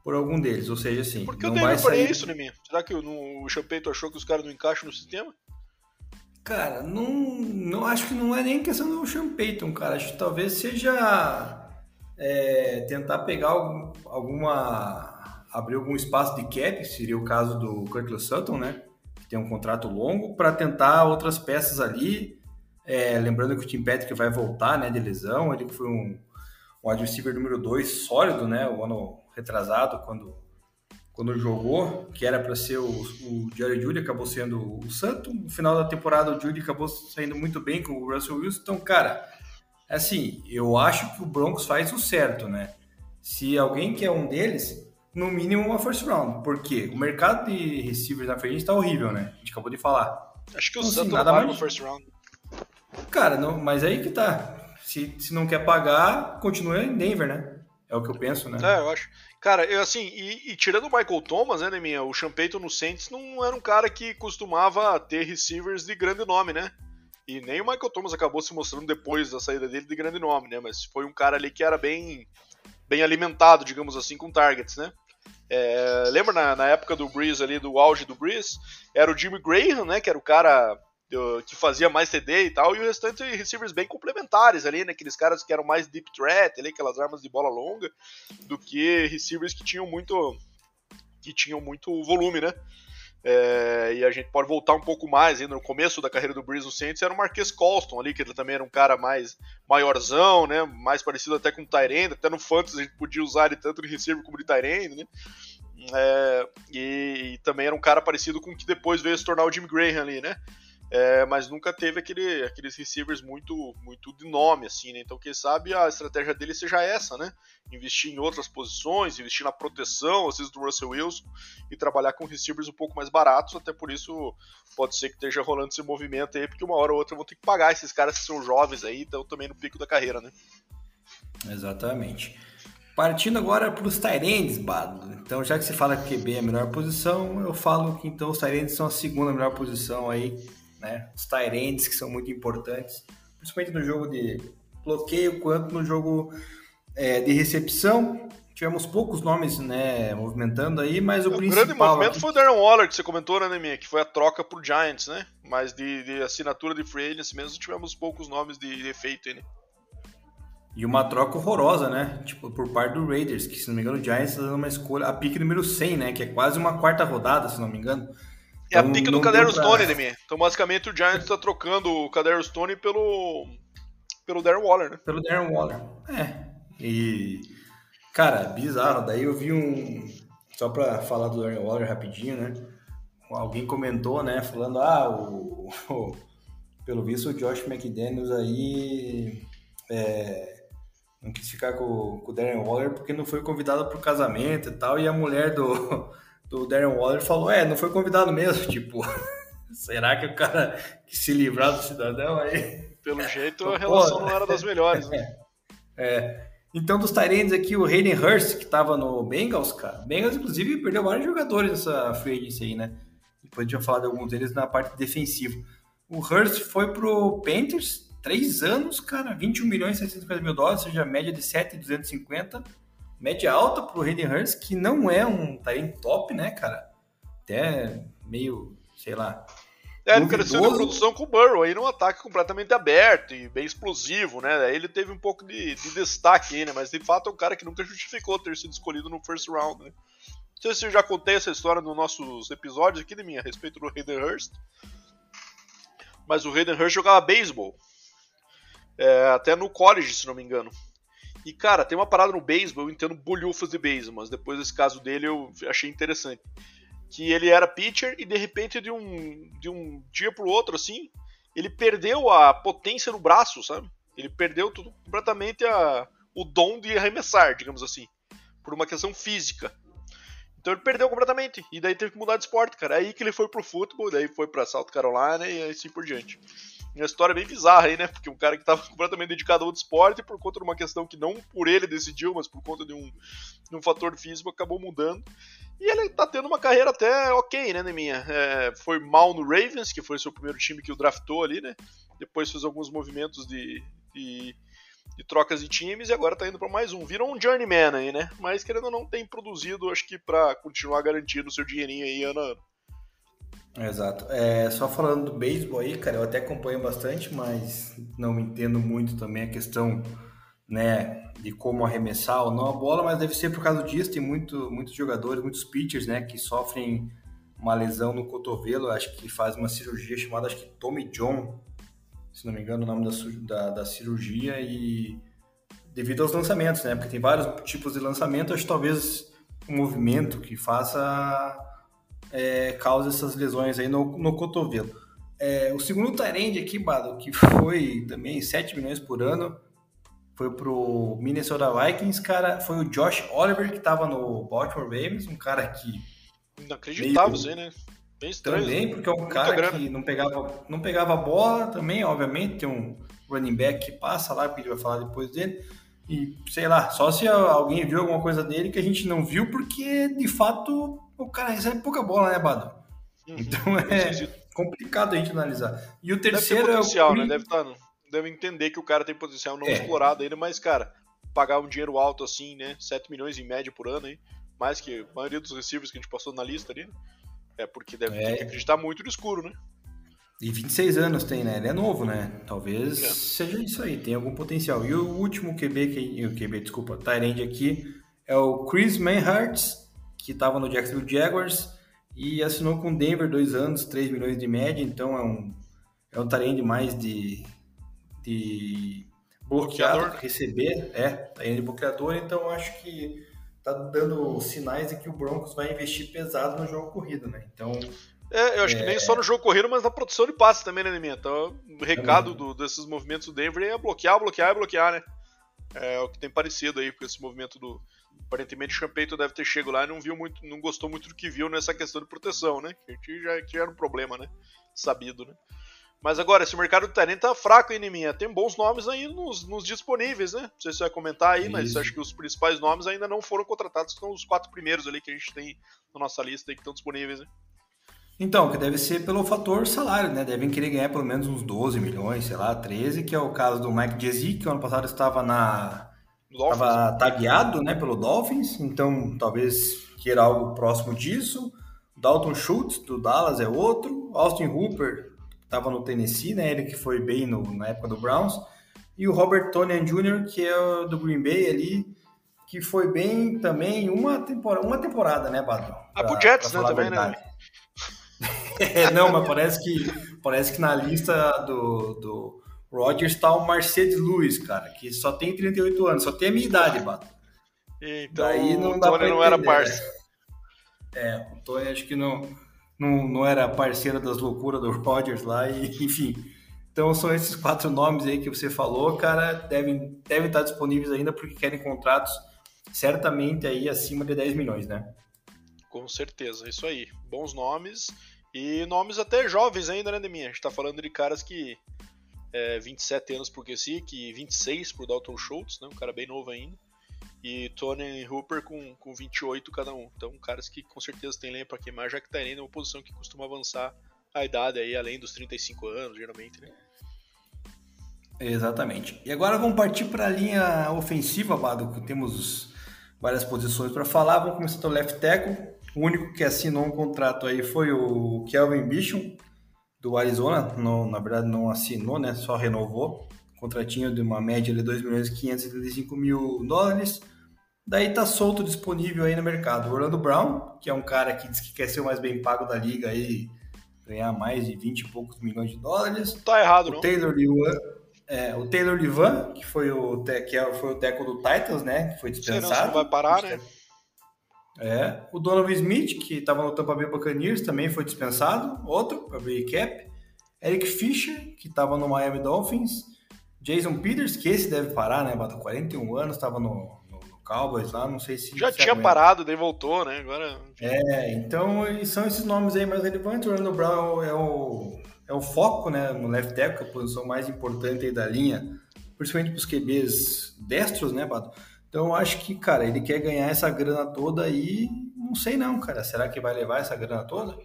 por algum deles, ou seja, assim. Por que o Denver faria isso, Neminha? Será que o, o Champeito achou que os caras não encaixam no sistema? Cara, não, não acho que não é nem questão do Sean Payton, cara. Acho que talvez seja é, tentar pegar algum, alguma. abrir algum espaço de cap, seria o caso do Kirk Sutton, né? Que tem um contrato longo, para tentar outras peças ali é, lembrando que o Tim Patrick vai voltar né, de lesão, ele foi um, um wide receiver número 2 sólido, né, o ano retrasado, quando, quando jogou, que era para ser o, o Jerry Judy, acabou sendo o Santo. No final da temporada, o Judy acabou saindo muito bem com o Russell Wilson. Então, cara, assim, eu acho que o Broncos faz o certo, né? Se alguém quer um deles, no mínimo uma first round, porque o mercado de receivers na frente está horrível, né? A gente acabou de falar. Acho que o então, Santos assim, nada mais... first round. Cara, não, mas aí que tá. Se, se não quer pagar, continua em Denver, né? É o que eu penso, né? É, eu acho. Cara, eu assim, e, e tirando o Michael Thomas, né, minha, o Champeito no Saints não era um cara que costumava ter receivers de grande nome, né? E nem o Michael Thomas acabou se mostrando depois da saída dele de grande nome, né? Mas foi um cara ali que era bem, bem alimentado, digamos assim, com targets, né? É, lembra na, na, época do Breeze ali, do auge do Breeze, era o Jimmy Graham, né? Que era o cara que fazia mais CD e tal, e o restante receivers bem complementares ali, né? Aqueles caras que eram mais deep threat, ali, aquelas armas de bola longa, do que receivers que tinham muito que tinham muito volume, né? É, e a gente pode voltar um pouco mais, ainda no começo da carreira do Breeze Saints, era o Marquês Colston ali, que ele também era um cara mais maiorzão, né? Mais parecido até com o Tyrande, até no Fantasy a gente podia usar ele tanto de receiver como de Tyrande, né? É, e, e, também era um cara parecido com o que depois veio se tornar o Jimmy Graham ali, né? É, mas nunca teve aquele, aqueles receivers muito, muito de nome, assim, né? Então, quem sabe a estratégia dele seja essa, né? Investir em outras posições, investir na proteção, às vezes, do Russell Wilson e trabalhar com receivers um pouco mais baratos, até por isso pode ser que esteja rolando esse movimento aí, porque uma hora ou outra vão ter que pagar esses caras que são jovens aí, estão também no pico da carreira, né? Exatamente. Partindo agora para os Tyrands, Bado. Então, já que você fala que QB é a melhor posição, eu falo que então os Tyrands são a segunda melhor posição aí né? Os Tyrands, que são muito importantes, principalmente no jogo de bloqueio, quanto no jogo é, de recepção. Tivemos poucos nomes né, movimentando aí, mas o, o principal... O grande movimento aqui... foi o Darren Waller, que você comentou, né, minha, que foi a troca pro Giants, né? Mas de, de assinatura de free agents mesmo, tivemos poucos nomes de, de efeito aí, né? E uma troca horrorosa, né? Tipo, por parte do Raiders, que se não me engano o Giants está dando uma escolha, a pique número 100, né? Que é quase uma quarta rodada, se não me engano. É a pique do Cadero Stone, né, Então, basicamente, o Giants está trocando o Cadero Stone pelo. pelo Darren Waller, né? Pelo Darren Waller. É. E. Cara, bizarro. Daí eu vi um. Só pra falar do Darren Waller rapidinho, né? alguém comentou, né, falando, ah, o, o pelo visto o Josh McDaniels aí é, não quis ficar com, com, o Darren Waller porque não foi convidado para o casamento e tal, e a mulher do, do Darren Waller falou, é, não foi convidado mesmo, tipo, será que o cara que se livrar do cidadão aí... Pelo jeito a relação não era das melhores, né? É. Então, dos Tyrands aqui, o Hayden Hurst, que estava no Bengals, cara. Bengals, inclusive, perdeu vários jogadores nessa free agency aí, né? Depois a gente vai falar de alguns deles na parte defensiva. O Hurst foi pro Panthers, três anos, cara, 21 milhões e 650 mil dólares, ou seja, média de 7,250. Média alta pro Hayden Hurst, que não é um Tyrant top, né, cara? Até meio, sei lá, é, ele cresceu na produção com o Burrow, aí num ataque completamente aberto e bem explosivo, né? Ele teve um pouco de, de, destaque aí, né? Mas de fato é um cara que nunca justificou ter sido escolhido no first round, né? Não sei se eu já contei essa história nos nossos episódios aqui de mim a respeito do Hayden Hurst. Mas o Hayden Hurst jogava beisebol. É, até no college, se não me engano. E, cara, tem uma parada no beisebol, eu entendo bolhufas de beisebol, mas depois desse caso dele eu achei interessante que ele era pitcher e de repente de um, de um dia pro outro, assim, ele perdeu a potência no braço, sabe? Ele perdeu tudo, completamente a, o dom de arremessar, digamos assim, por uma questão física. Então ele perdeu completamente. E daí teve que mudar de esporte, cara. Aí que ele foi pro futebol, daí foi pra South Carolina e assim por diante. Uma história bem bizarra aí, né? Porque um cara que estava completamente dedicado ao outro esporte, por conta de uma questão que não por ele decidiu, mas por conta de um, de um fator físico, acabou mudando. E ele tá tendo uma carreira até ok, né, Neminha? É, foi mal no Ravens, que foi seu primeiro time que o draftou ali, né? Depois fez alguns movimentos de, de, de trocas de times e agora tá indo para mais um. Virou um journeyman aí, né? Mas querendo ou não, tem produzido, acho que para continuar garantindo o seu dinheirinho aí ano a ano. Exato. É, só falando do beisebol aí, cara, eu até acompanho bastante, mas não entendo muito também a questão né, de como arremessar ou não a bola, mas deve ser por causa disso. Tem muito, muitos jogadores, muitos pitchers, né, que sofrem uma lesão no cotovelo. Acho que faz uma cirurgia chamada, acho que Tommy John, se não me engano, o nome da, da, da cirurgia e devido aos lançamentos, né, porque tem vários tipos de lançamento. Acho que talvez um movimento que faça é, cause essas lesões aí no, no cotovelo. É, o segundo Tyrande aqui, Bado, que foi também 7 milhões por ano, foi pro Minnesota Vikings, cara, foi o Josh Oliver que tava no Baltimore Ravens, um cara que inacreditável, meio... né? Bem estranho. Também, porque é um cara grana. que não pegava, não pegava bola também, obviamente, tem um running back que passa lá, que a gente vai falar depois dele. E sei lá, só se alguém viu alguma coisa dele que a gente não viu, porque de fato o cara recebe pouca bola, né, Bado? Uhum. Então é complicado a gente analisar. E o terceiro Deve ter potencial, é o... né? Deve. Tá deve entender que o cara tem potencial não é. explorado ainda, mas, cara, pagar um dinheiro alto assim, né? 7 milhões em média por ano aí, mais que a maioria dos receivers que a gente passou na lista ali, né? É porque deve é. ter que acreditar muito no escuro, né? E 26 anos tem, né? Ele é novo, né? Talvez é. seja isso aí, tem algum potencial. E o último QB, que, o QB, desculpa, Tyrande aqui, é o Chris Manhartz, que estava no Jacksonville Jaguars e assinou com o Denver dois anos, 3 milhões de média, então é um, é um Tyrande mais de de bloqueador, receber, é, tá de bloqueador, então acho que tá dando sinais de que o Broncos vai investir pesado no jogo corrido, né? Então. É, eu acho é... que nem só no jogo corrido, mas na produção de passes também, né, Neminha? Então, o recado do, desses movimentos do Denver é bloquear, bloquear e bloquear, né? É o que tem parecido aí com esse movimento do. Aparentemente o Champeito deve ter chegado lá e não viu muito, não gostou muito do que viu nessa questão de proteção, né? Que já, que já era um problema, né? Sabido, né? Mas agora, esse mercado do talento tá fraco, hein, minha. Tem bons nomes aí nos, nos, disponíveis, né? Não sei se você vai comentar aí, Isso. mas acho que os principais nomes ainda não foram contratados, são os quatro primeiros ali que a gente tem na nossa lista aí que estão disponíveis, né? Então, que deve ser pelo fator salário, né? Devem querer ganhar pelo menos uns 12 milhões, sei lá, 13, que é o caso do Mike Jesse, que o ano passado estava na. Estava tagueado né, pelo Dolphins, então talvez queira algo próximo disso. Dalton Schultz, do Dallas, é outro. Austin Hooper, estava no Tennessee, né? Ele que foi bem no, na época do Browns. E o Robert Tonian Jr., que é do Green Bay ali, que foi bem também uma temporada, uma temporada né, Bato? Ah, pro Jets, né, também, né? é, não, mas parece que, parece que na lista do, do Rodgers está o Mercedes Lewis, cara, que só tem 38 anos, só tem a minha idade, Bato. Então, Daí não o Tony não era parça. É, o Tony acho que não não, não era parceiro das loucuras do Rodgers lá, e, enfim. Então são esses quatro nomes aí que você falou, cara, devem, devem estar disponíveis ainda porque querem contratos certamente aí acima de 10 milhões, né? Com certeza, isso aí. Bons nomes e nomes até jovens ainda, né, Deminha? A gente tá falando de caras que é, 27 anos por Gesick, 26 por Dalton Schultz, né, um cara bem novo ainda e Tony Hooper com, com 28 cada um. Então, caras que com certeza tem lenha para queimar, já que tá indo uma posição que costuma avançar a idade aí, além dos 35 anos, geralmente, né? Exatamente. E agora vamos partir para a linha ofensiva, Bado, que temos várias posições para falar. Vamos começar pelo left tackle. O único que assinou um contrato aí foi o Kelvin Bishop, do Arizona. Não, na verdade, não assinou, né? Só renovou. Contratinho de uma média de 2 milhões e 535 mil dólares. Daí tá solto disponível aí no mercado. O Orlando Brown, que é um cara que diz que quer ser o mais bem pago da liga aí, ganhar mais de 20 e poucos milhões de dólares. Tá errado, o não. Taylor Lewan, é, o Taylor Levan, que foi o que é, foi o teco do Titans, né, que foi dispensado. Não, vai parar, né? É, o Donovan Smith, que estava no Tampa Bay Buccaneers, também foi dispensado, outro para abrir cap. Eric Fischer, que estava no Miami Dolphins. Jason Peters, que esse deve parar, né? Bateu 41 anos, estava no, Cowboys lá, não sei se. Já tinha aguenta. parado, daí voltou, né? Agora. É, então são esses nomes aí mais relevantes. O Orlando Brown é o, é o foco, né? No left tackle, a posição mais importante aí da linha, principalmente para os QBs destros, né, Bato? Então eu acho que, cara, ele quer ganhar essa grana toda aí. Não sei não, cara. Será que vai levar essa grana toda?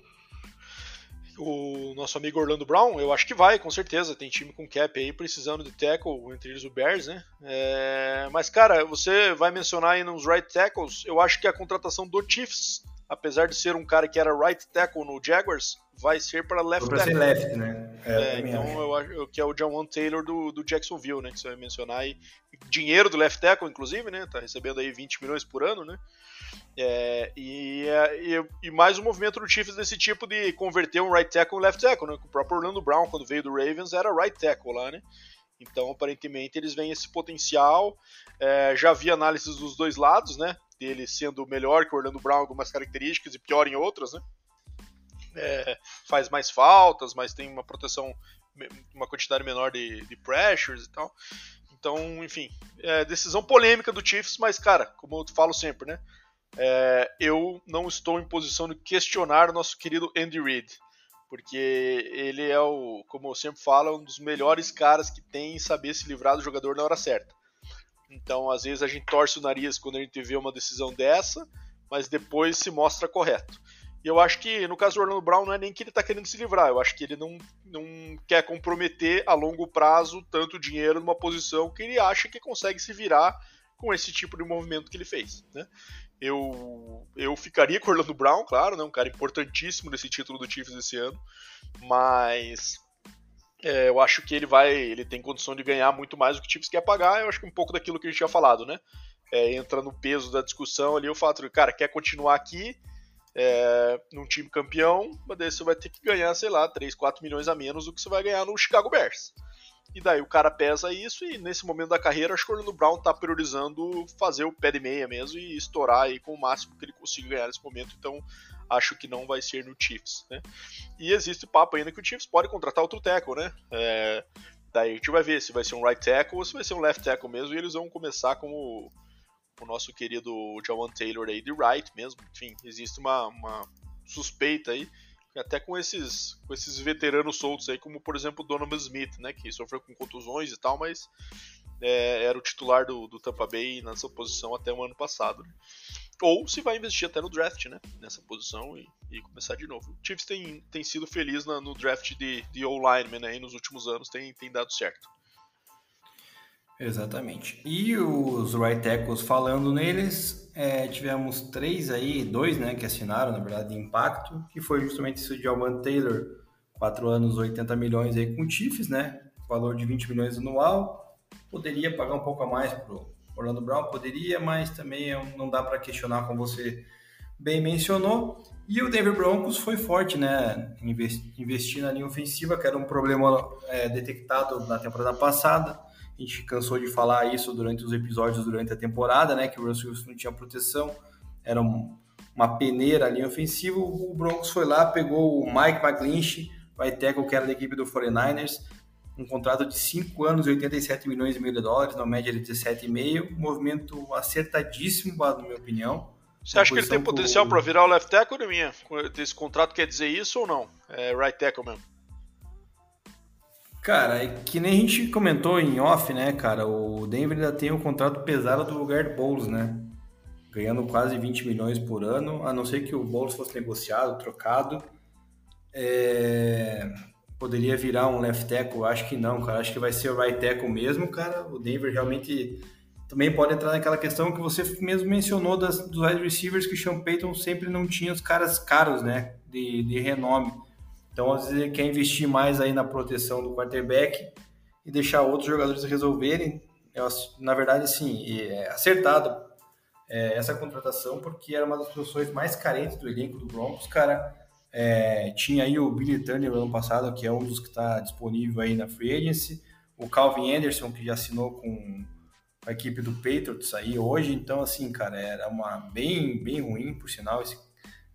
o nosso amigo Orlando Brown, eu acho que vai, com certeza. Tem time com cap aí precisando de tackle, entre eles o Bears, né? É... Mas, cara, você vai mencionar aí nos right tackles, eu acho que a contratação do Chiefs, apesar de ser um cara que era right tackle no Jaguars, vai ser para left pra tackle. Ser left, né? É, é, então eu acho que é o Jawan Taylor do, do Jacksonville, né? Que você vai mencionar aí. Dinheiro do left tackle, inclusive, né? Tá recebendo aí 20 milhões por ano, né? É, e, e, e, mais um movimento do Chiefs desse tipo de converter um right tackle em left tackle, né? O próprio Orlando Brown, quando veio do Ravens, era right tackle lá, né? Então, aparentemente, eles veem esse potencial. É, já vi análises dos dois lados, né? Dele sendo melhor que o Orlando Brown em algumas características e pior em outras, né? É, faz mais faltas, mas tem uma proteção, uma quantidade menor de, de pressures e tal. Então, enfim, é, decisão polêmica do Chiefs, mas, cara, como eu falo sempre, né? é, eu não estou em posição de questionar o nosso querido Andy Reid, porque ele é o, como eu sempre falo, um dos melhores caras que tem em saber se livrar do jogador na hora certa. Então, às vezes a gente torce o nariz quando a gente vê uma decisão dessa, mas depois se mostra correto. E eu acho que no caso do Orlando Brown não é nem que ele está querendo se livrar, eu acho que ele não, não quer comprometer a longo prazo tanto dinheiro numa posição que ele acha que consegue se virar com esse tipo de movimento que ele fez. Né? Eu, eu ficaria com o Orlando Brown, claro, né, um cara importantíssimo nesse título do Chiefs esse ano, mas é, eu acho que ele vai, ele tem condição de ganhar muito mais do que o Chiefs quer pagar. Eu acho que um pouco daquilo que a gente tinha falado, né? É, entra no peso da discussão ali o fato de, cara, quer continuar aqui é, num time campeão, mas daí você vai ter que ganhar, sei lá, 3, 4 milhões a menos do que você vai ganhar no Chicago Bears. E daí o cara pesa isso e nesse momento da carreira acho que o Orlando Brown tá priorizando fazer o pé de meia mesmo e estourar aí com o máximo que ele consiga ganhar nesse momento. Então acho que não vai ser no Chiefs, né? E existe papo ainda que o Chiefs pode contratar outro tackle, né? É, daí a gente vai ver se vai ser um right tackle ou se vai ser um left tackle mesmo e eles vão começar com o, o nosso querido Jawan Taylor aí de right mesmo. Enfim, existe uma, uma suspeita aí até com esses, com esses veteranos soltos aí, como por exemplo o Donovan Smith, né, que sofreu com contusões e tal, mas é, era o titular do, do, Tampa Bay nessa posição até o ano passado. Né? Ou se vai investir até no draft, né, nessa posição e, e começar de novo. O Chiefs tem, tem sido feliz na, no draft de, de O-Lineman né, nos últimos anos, tem, tem dado certo. Exatamente. E os right tackles falando neles, é, tivemos três aí, dois, né, que assinaram, na verdade, de impacto, que foi justamente esse de Alman Taylor, quatro anos, 80 milhões aí com o Chiefs, né, valor de 20 milhões anual. Poderia pagar um pouco a mais pro Orlando Brown, poderia, mas também não dá para questionar, como você bem mencionou. E o Denver Broncos foi forte, né, investir na linha ofensiva, que era um problema é, detectado na temporada passada a gente cansou de falar isso durante os episódios durante a temporada, né? Que o Russell Wilson não tinha proteção, era um, uma peneira ali ofensiva, o Broncos foi lá, pegou o Mike McGlinchey, vai tackle que era da equipe do 49ers, um contrato de 5 anos e 87 milhões e meio de dólares, na média de 17,5, movimento acertadíssimo, na minha opinião. Você acha que ele tem potencial para virar o left tackle, minha? Esse contrato quer dizer isso ou não? É right tackle mesmo. Cara, é que nem a gente comentou em off, né, cara? O Denver ainda tem um contrato pesado do lugar de Bowles, né? Ganhando quase 20 milhões por ano, a não ser que o Bowles fosse negociado, trocado. É... Poderia virar um left tackle? Acho que não, cara. Acho que vai ser o right tackle mesmo, cara. O Denver realmente também pode entrar naquela questão que você mesmo mencionou das, dos wide receivers que o Sean Payton sempre não tinha os caras caros, né? De, de renome. Então, às vezes, ele quer investir mais aí na proteção do quarterback e deixar outros jogadores resolverem. Eu, na verdade, assim, é acertado é, essa contratação porque era uma das posições mais carentes do elenco do Broncos, cara. É, tinha aí o Billy Turner no ano passado, que é um dos que está disponível aí na Free Agency. O Calvin Anderson, que já assinou com a equipe do Patriots aí hoje. Então, assim, cara, era uma bem, bem ruim, por sinal, esse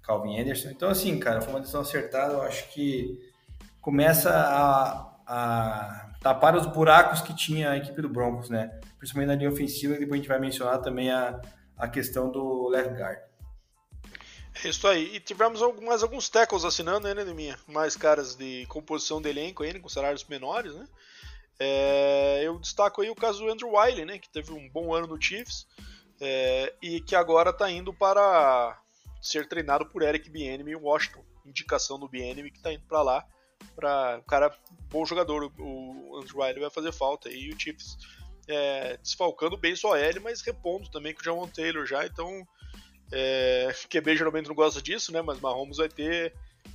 Calvin Anderson. Então, assim, cara, foi uma decisão acertada. Eu acho que começa a, a tapar os buracos que tinha a equipe do Broncos, né? Principalmente na linha ofensiva, e depois a gente vai mencionar também a, a questão do left guard. É isso aí. E tivemos mais alguns tackles assinando, né, minha Mais caras de composição de elenco aí, com salários menores, né? É, eu destaco aí o caso do Andrew Wiley, né? Que teve um bom ano no Chiefs é, e que agora está indo para ser treinado por Eric Bieniemy em Washington. Indicação do Bieniemy que está indo para lá. Para o cara, bom jogador, o Andrew vai fazer falta. E o Chiefs é, desfalcando bem só ele, mas repondo também com o John Taylor já. Então, é, QB geralmente não gosta disso, né? Mas Mahomes vai ter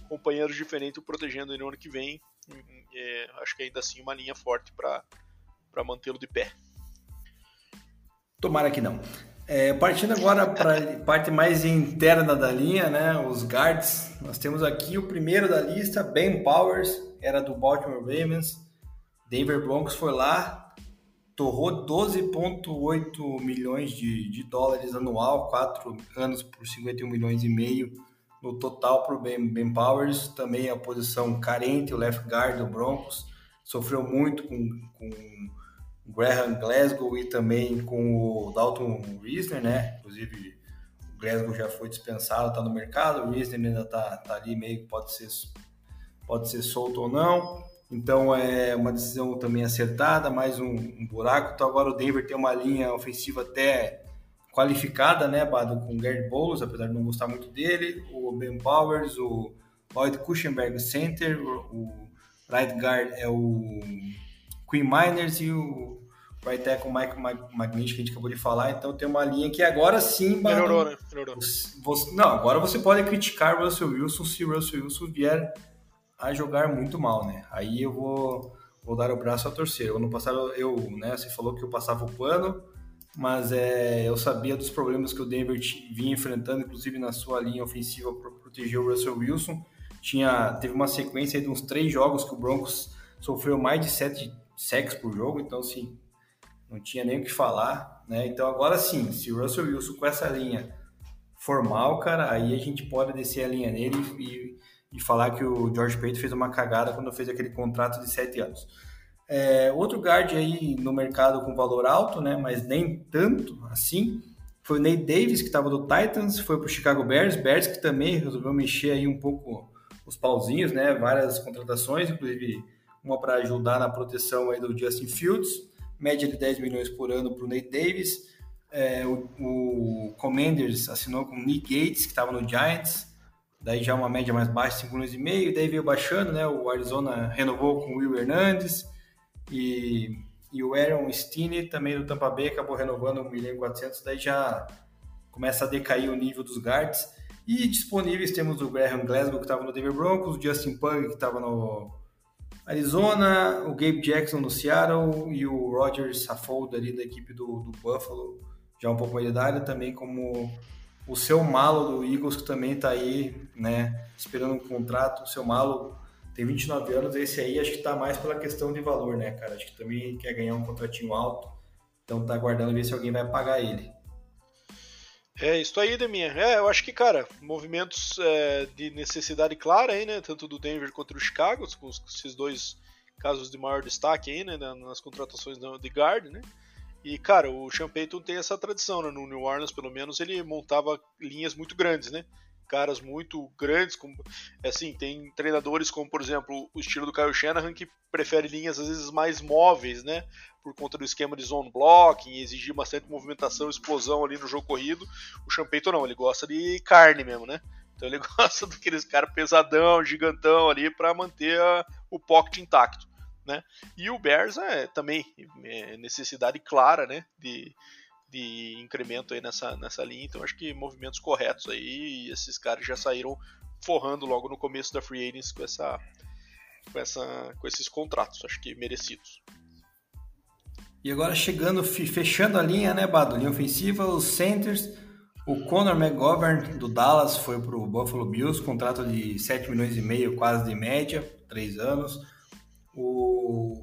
companheiros diferentes protegendo ele no ano que vem. É, acho que ainda assim uma linha forte para mantê-lo de pé. Tomara que não. É, partindo agora para a parte mais interna da linha, né, os guards, nós temos aqui o primeiro da lista, Ben Powers, era do Baltimore Ravens, Denver Broncos foi lá, torrou 12,8 milhões de, de, dólares anual, 4 anos por 51 milhões e meio no total para o ben, ben Powers, também a posição carente, o left guard do Broncos, sofreu muito com, com Graham Glasgow e também com o Dalton Reisner, né? Inclusive o Glasgow já foi dispensado, está no mercado, o Reisner ainda está tá ali meio que pode ser, pode ser solto ou não. Então é uma decisão também acertada, mais um, um buraco. Então agora o Denver tem uma linha ofensiva até qualificada, né, Bado, com o Gary Bowles, apesar de não gostar muito dele, o Ben Powers, o Lloyd Kuchenberg Center, o right guard é o Queen Miners e o vai ter com o Mike Magnish, que a gente acabou de falar. Então tem uma linha que agora sim. Melhorou, né? Melhorou. Você, não, agora você pode criticar o Russell Wilson se o Russell Wilson vier a jogar muito mal, né? Aí eu vou, vou dar o braço a torcer. Ano passado eu, né? Você falou que eu passava o pano, mas é, eu sabia dos problemas que o Denver vinha enfrentando, inclusive na sua linha ofensiva para proteger o Russell Wilson. Tinha, teve uma sequência de uns três jogos que o Broncos sofreu mais de sete sacks por jogo, então assim, não tinha nem o que falar, né? Então agora sim, se o Russell Wilson com essa linha formal, cara, aí a gente pode descer a linha nele e, e falar que o George Payton fez uma cagada quando fez aquele contrato de sete anos. É, outro guard aí no mercado com valor alto, né? Mas nem tanto assim. Foi o Nate Davis, que estava do Titans, foi para o Chicago Bears. Bears que também resolveu mexer aí um pouco os pauzinhos, né? Várias contratações, inclusive uma para ajudar na proteção aí do Justin Fields média de 10 milhões por ano para o Nate Davis. É, o, o, Commanders assinou com o Nick Gates, que estava no Giants, daí já uma média mais baixa, 5 milhões e meio, daí veio baixando, né? O Arizona renovou com o Will Hernandez e, e o Aaron Stinney também do Tampa Bay acabou renovando 1 milhão e 400, daí já começa a decair o nível dos guards. E disponíveis temos o Graham Glasgow, que estava no Denver Broncos, o Justin Pug, que estava no Arizona, o Gabe Jackson no Seattle e o Roger Saffold ali da equipe do, do Buffalo, já um pouco idade, também como o seu malo do Eagles, que também está aí, né, esperando um contrato. O seu malo tem 29 anos, esse aí acho que está mais pela questão de valor, né, cara? Acho que também quer ganhar um contratinho alto, então tá aguardando ver se alguém vai pagar ele. É, isso aí, Deminha. É, eu acho que, cara, movimentos é, de necessidade clara aí, né? Tanto do Denver quanto do Chicago, com esses dois casos de maior destaque aí, né? Nas contratações de guard, né? E, cara, o Sean Payton tem essa tradição, né? No New Orleans, pelo menos, ele montava linhas muito grandes, né? Caras muito grandes, como, assim, tem treinadores como, por exemplo, o estilo do Kyle Shanahan, que prefere linhas, às vezes, mais móveis, né? Por conta do esquema de zone blocking, exigir bastante movimentação, explosão ali no jogo corrido. O Payton não, ele gosta de carne mesmo, né? Então ele gosta daqueles caras pesadão, gigantão ali para manter a, o pocket intacto né? E o Bears é também é necessidade clara, né? De, de incremento aí nessa, nessa linha, então acho que movimentos corretos aí e esses caras já saíram forrando logo no começo da free agency com essa com essa com esses contratos, acho que merecidos. E agora chegando fechando a linha, né, Bado, linha ofensiva, os centers, o Conor McGovern do Dallas foi para o Buffalo Bills, contrato de 7 milhões e meio, quase de média, 3 anos. O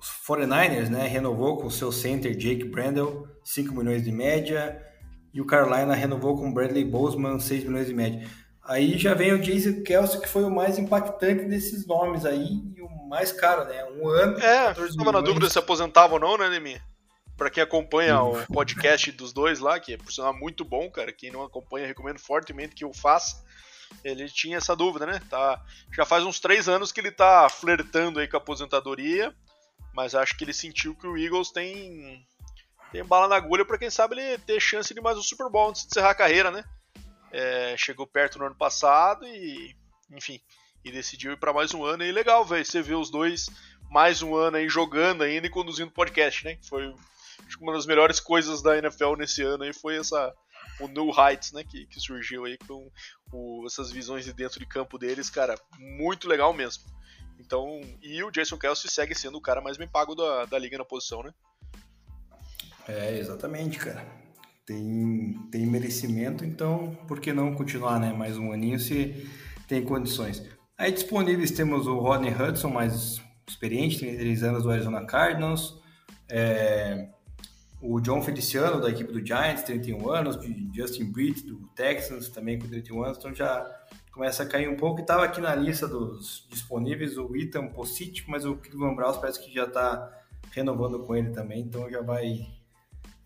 os 49ers, né, renovou com o seu center Jake Brandel, 5 milhões de média, e o Carolina renovou com Bradley Bozeman, 6 milhões de média. Aí já vem o Jason Kelsey, que foi o mais impactante desses nomes aí, e o mais caro, né? Um ano. É, estava na dúvida se aposentava ou não, né, Nemi? Para quem acompanha o podcast dos dois lá, que é por sinal muito bom, cara. Quem não acompanha, recomendo fortemente que o faça ele tinha essa dúvida, né? Tá, já faz uns três anos que ele tá flertando aí com a aposentadoria, mas acho que ele sentiu que o Eagles tem, tem bala na agulha para quem sabe ele ter chance de mais um Super Bowl antes de encerrar a carreira, né? É, chegou perto no ano passado e, enfim, e decidiu ir para mais um ano. E legal, velho, você vê os dois mais um ano aí jogando ainda e conduzindo podcast, né? Foi acho que uma das melhores coisas da NFL nesse ano aí foi essa o New Heights, né, que, que surgiu aí com o, essas visões de dentro de campo deles, cara, muito legal mesmo. Então, e o Jason Kelsey segue sendo o cara mais bem pago da, da liga na posição, né? É, exatamente, cara. Tem, tem merecimento, então por que não continuar, né? Mais um aninho se tem condições. Aí disponíveis temos o Rodney Hudson, mais experiente, 33 anos do Arizona Cardinals. É, o John Feliciano, da equipe do Giants, 31 anos, Justin Britt, do Texans, também com 31 anos, então já começa a cair um pouco. E estava aqui na lista dos disponíveis o Ethan Posic, mas o Cleveland Browns parece que já está renovando com ele também, então já vai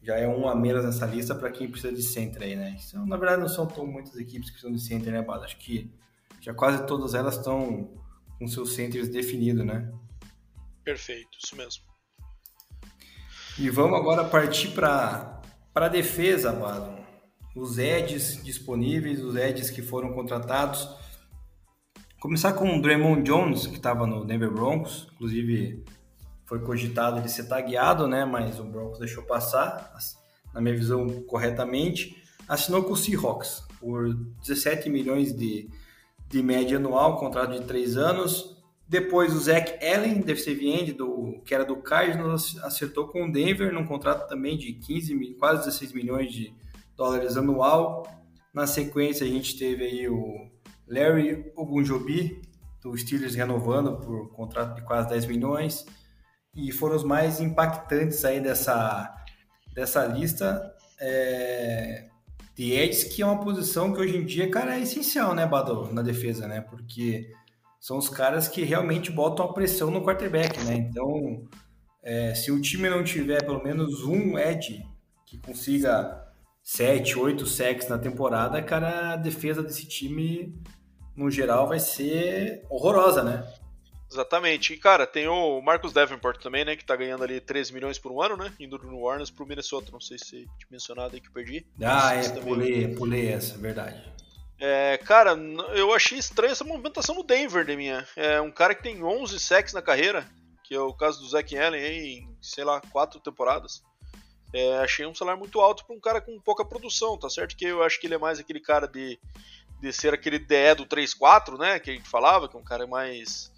já é um a menos nessa lista para quem precisa de center aí, né? Então, na verdade, não são tão muitas equipes que precisam de center, né, Bada? Acho que já quase todas elas estão com seus centers definidos, né? Perfeito, isso mesmo. E vamos agora partir para a defesa, Badon. Os Eds disponíveis, os Eds que foram contratados. Começar com o Draymond Jones, que estava no Denver Broncos, inclusive foi cogitado de ser tagueado, né? Mas o Broncos deixou passar, na minha visão, corretamente. Assinou com o Seahawks por 17 milhões de, de média anual, contrato de 3 anos. Depois o Zach Allen, defensive end, do, que era do Cardinals, acertou com o Denver num contrato também de 15, quase 16 milhões de dólares anual. Na sequência a gente teve aí o Larry Ogunjobi, do Steelers renovando por contrato de quase 10 milhões. E foram os mais impactantes aí dessa, dessa lista é, de Eds, que é uma posição que hoje em dia, cara, é essencial, né, Bado, na defesa, né? Porque são os caras que realmente botam a pressão no quarterback, né? Então, é, se o time não tiver pelo menos um edge que consiga 7, 8 sacks na temporada, cara, a defesa desse time, no geral, vai ser horrorosa, né? Exatamente. E, cara, tem o Marcus Davenport também, né? Que tá ganhando ali 13 milhões por um ano, né? Indo do New Orleans pro Minnesota. Não sei se tinha mencionado aí que eu perdi. Ah, é, pulei, pulei essa, verdade. É, cara, eu achei estranha essa movimentação no Denver, de minha. É um cara que tem 11 sacks na carreira, que é o caso do Zach Allen aí, em, sei lá, quatro temporadas. É, achei um salário muito alto para um cara com pouca produção, tá certo? Que eu acho que ele é mais aquele cara de, de ser aquele DE do 3-4, né? Que a gente falava, que é um cara mais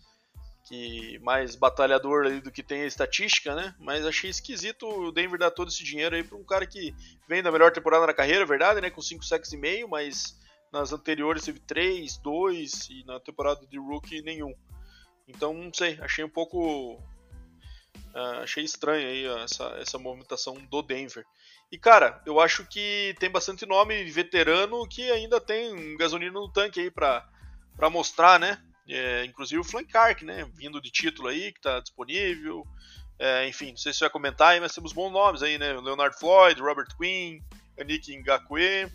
que mais batalhador ali do que tem a estatística, né? Mas achei esquisito o Denver dar todo esse dinheiro aí para um cara que vem da melhor temporada na carreira, é verdade, né? Com 5 sacks e meio, mas nas anteriores teve 3, 2 e na temporada de rookie nenhum. Então, não sei, achei um pouco. Uh, achei estranho aí essa, essa movimentação do Denver. E, cara, eu acho que tem bastante nome veterano que ainda tem gasolina no tanque aí pra, pra mostrar, né? É, inclusive o Flank Clark, né? Vindo de título aí, que tá disponível. É, enfim, não sei se você vai comentar aí, mas temos bons nomes aí, né? Leonard Floyd, Robert Quinn, Anik Ngakwe.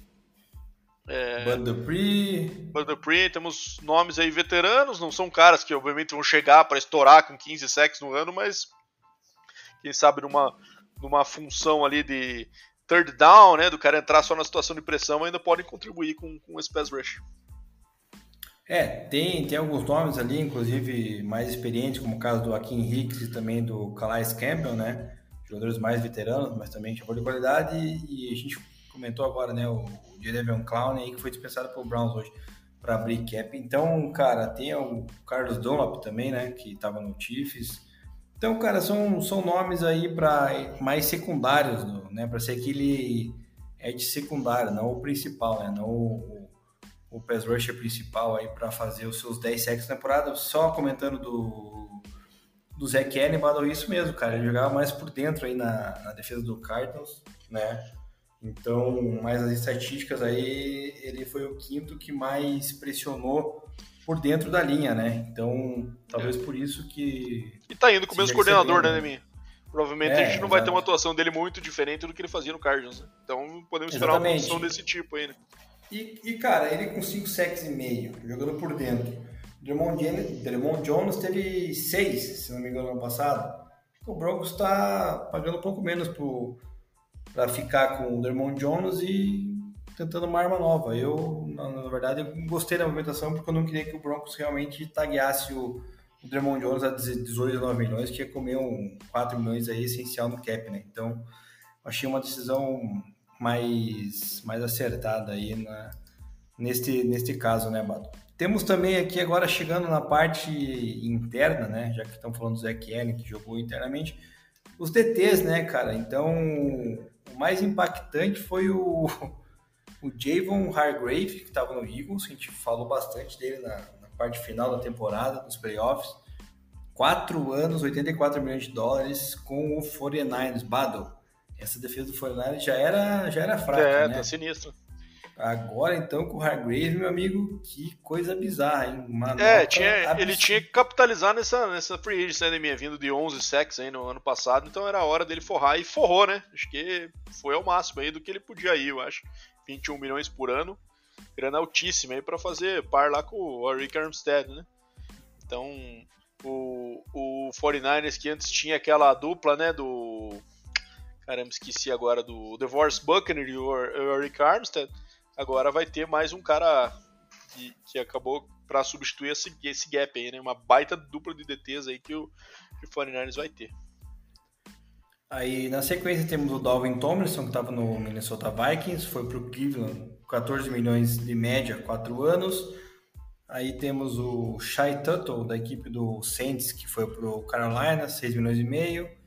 É, Bud Dupree. Bud Dupree, temos nomes aí veteranos, não são caras que obviamente vão chegar para estourar com 15 sacks no ano, mas quem sabe numa, numa função ali de third down, né, do cara entrar só na situação de pressão, ainda podem contribuir com, com esse pass rush. É, tem, tem alguns nomes ali, inclusive mais experientes, como o caso do Akin Hicks e também do Calais Campbell, né? Jogadores mais veteranos, mas também de boa qualidade. E a gente comentou agora, né, o, Jadevion Clown aí, que foi dispensado pelo Browns hoje para abrir cap. Então, cara, tem o Carlos Dunlap também, né, que estava no Chiefs. Então, cara, são, são nomes aí para mais secundários, né, para ser aquele edge secundário, não o principal, né, não o o pass rusher principal aí para fazer os seus 10 sacks na temporada. Só comentando do, do Zach Allen, isso mesmo, cara. Ele jogava mais por dentro aí na, na defesa do Cardinals, né? Então, mais as estatísticas aí, ele foi o quinto que mais pressionou por dentro da linha, né? Então, talvez é. por isso que. E tá indo com o mesmo coordenador, né, Nemi? Provavelmente é, a gente não vai ter uma atuação dele muito diferente do que ele fazia no Cardinals. Né? Então podemos esperar Exatamente. uma atuação desse tipo aí, né? E, e, cara, ele com 5 sacks e meio, jogando por dentro. Drummond Jones, Jones teve 6, se não me engano, no passado. O Broncos está pagando um pouco menos para ficar com o Drummond Jones e tentando uma arma nova. Eu, na, na, verdade, eu gostei da movimentação porque eu não queria que o Broncos realmente tagueasse o, o Jones a 18, 19 milhões, que ia comer um 4 milhões aí essencial no cap, né? Então, achei uma decisão mais, mais acertada aí na, neste, neste caso, né, Bato? Temos também aqui agora chegando na parte interna, né? Já que estamos falando do Zé Allen, que jogou internamente, os DTs, né, cara? Então, o mais impactante foi o, o Javon Hargrave, que estava no Eagles, a gente falou bastante dele na, na parte final da temporada, dos playoffs. Quatro anos, 84 milhões de dólares com o 49ers, Battle essa defesa do Fortnite já era, já era fraca, é, né? tá sinistro. Agora, então, com o Hargrave, meu amigo, que coisa bizarra, hein? Uma é, tinha, ele tinha que capitalizar nessa, nessa free agent, né, minha vindo de 11 sacks aí no ano passado, então era a hora dele forrar, e forrou, né? Acho que foi ao máximo aí do que ele podia ir, eu acho. 21 milhões por ano, grana altíssima aí para fazer par lá com o Rick Armstead, né? Então, o, o 49ers que antes tinha aquela dupla, né, do Caramba, esqueci agora do Divorce Buckner e o Eric Armstead. Agora vai ter mais um cara que, que acabou para substituir esse, esse gap aí, né? Uma baita dupla de DTs aí que o, que o 49ers vai ter. Aí na sequência temos o Dalvin Tomlinson, que estava no Minnesota Vikings, foi para o Cleveland, 14 milhões de média, 4 anos. Aí temos o Shai Tuttle, da equipe do Saints, que foi para o Carolina, 6 milhões e meio.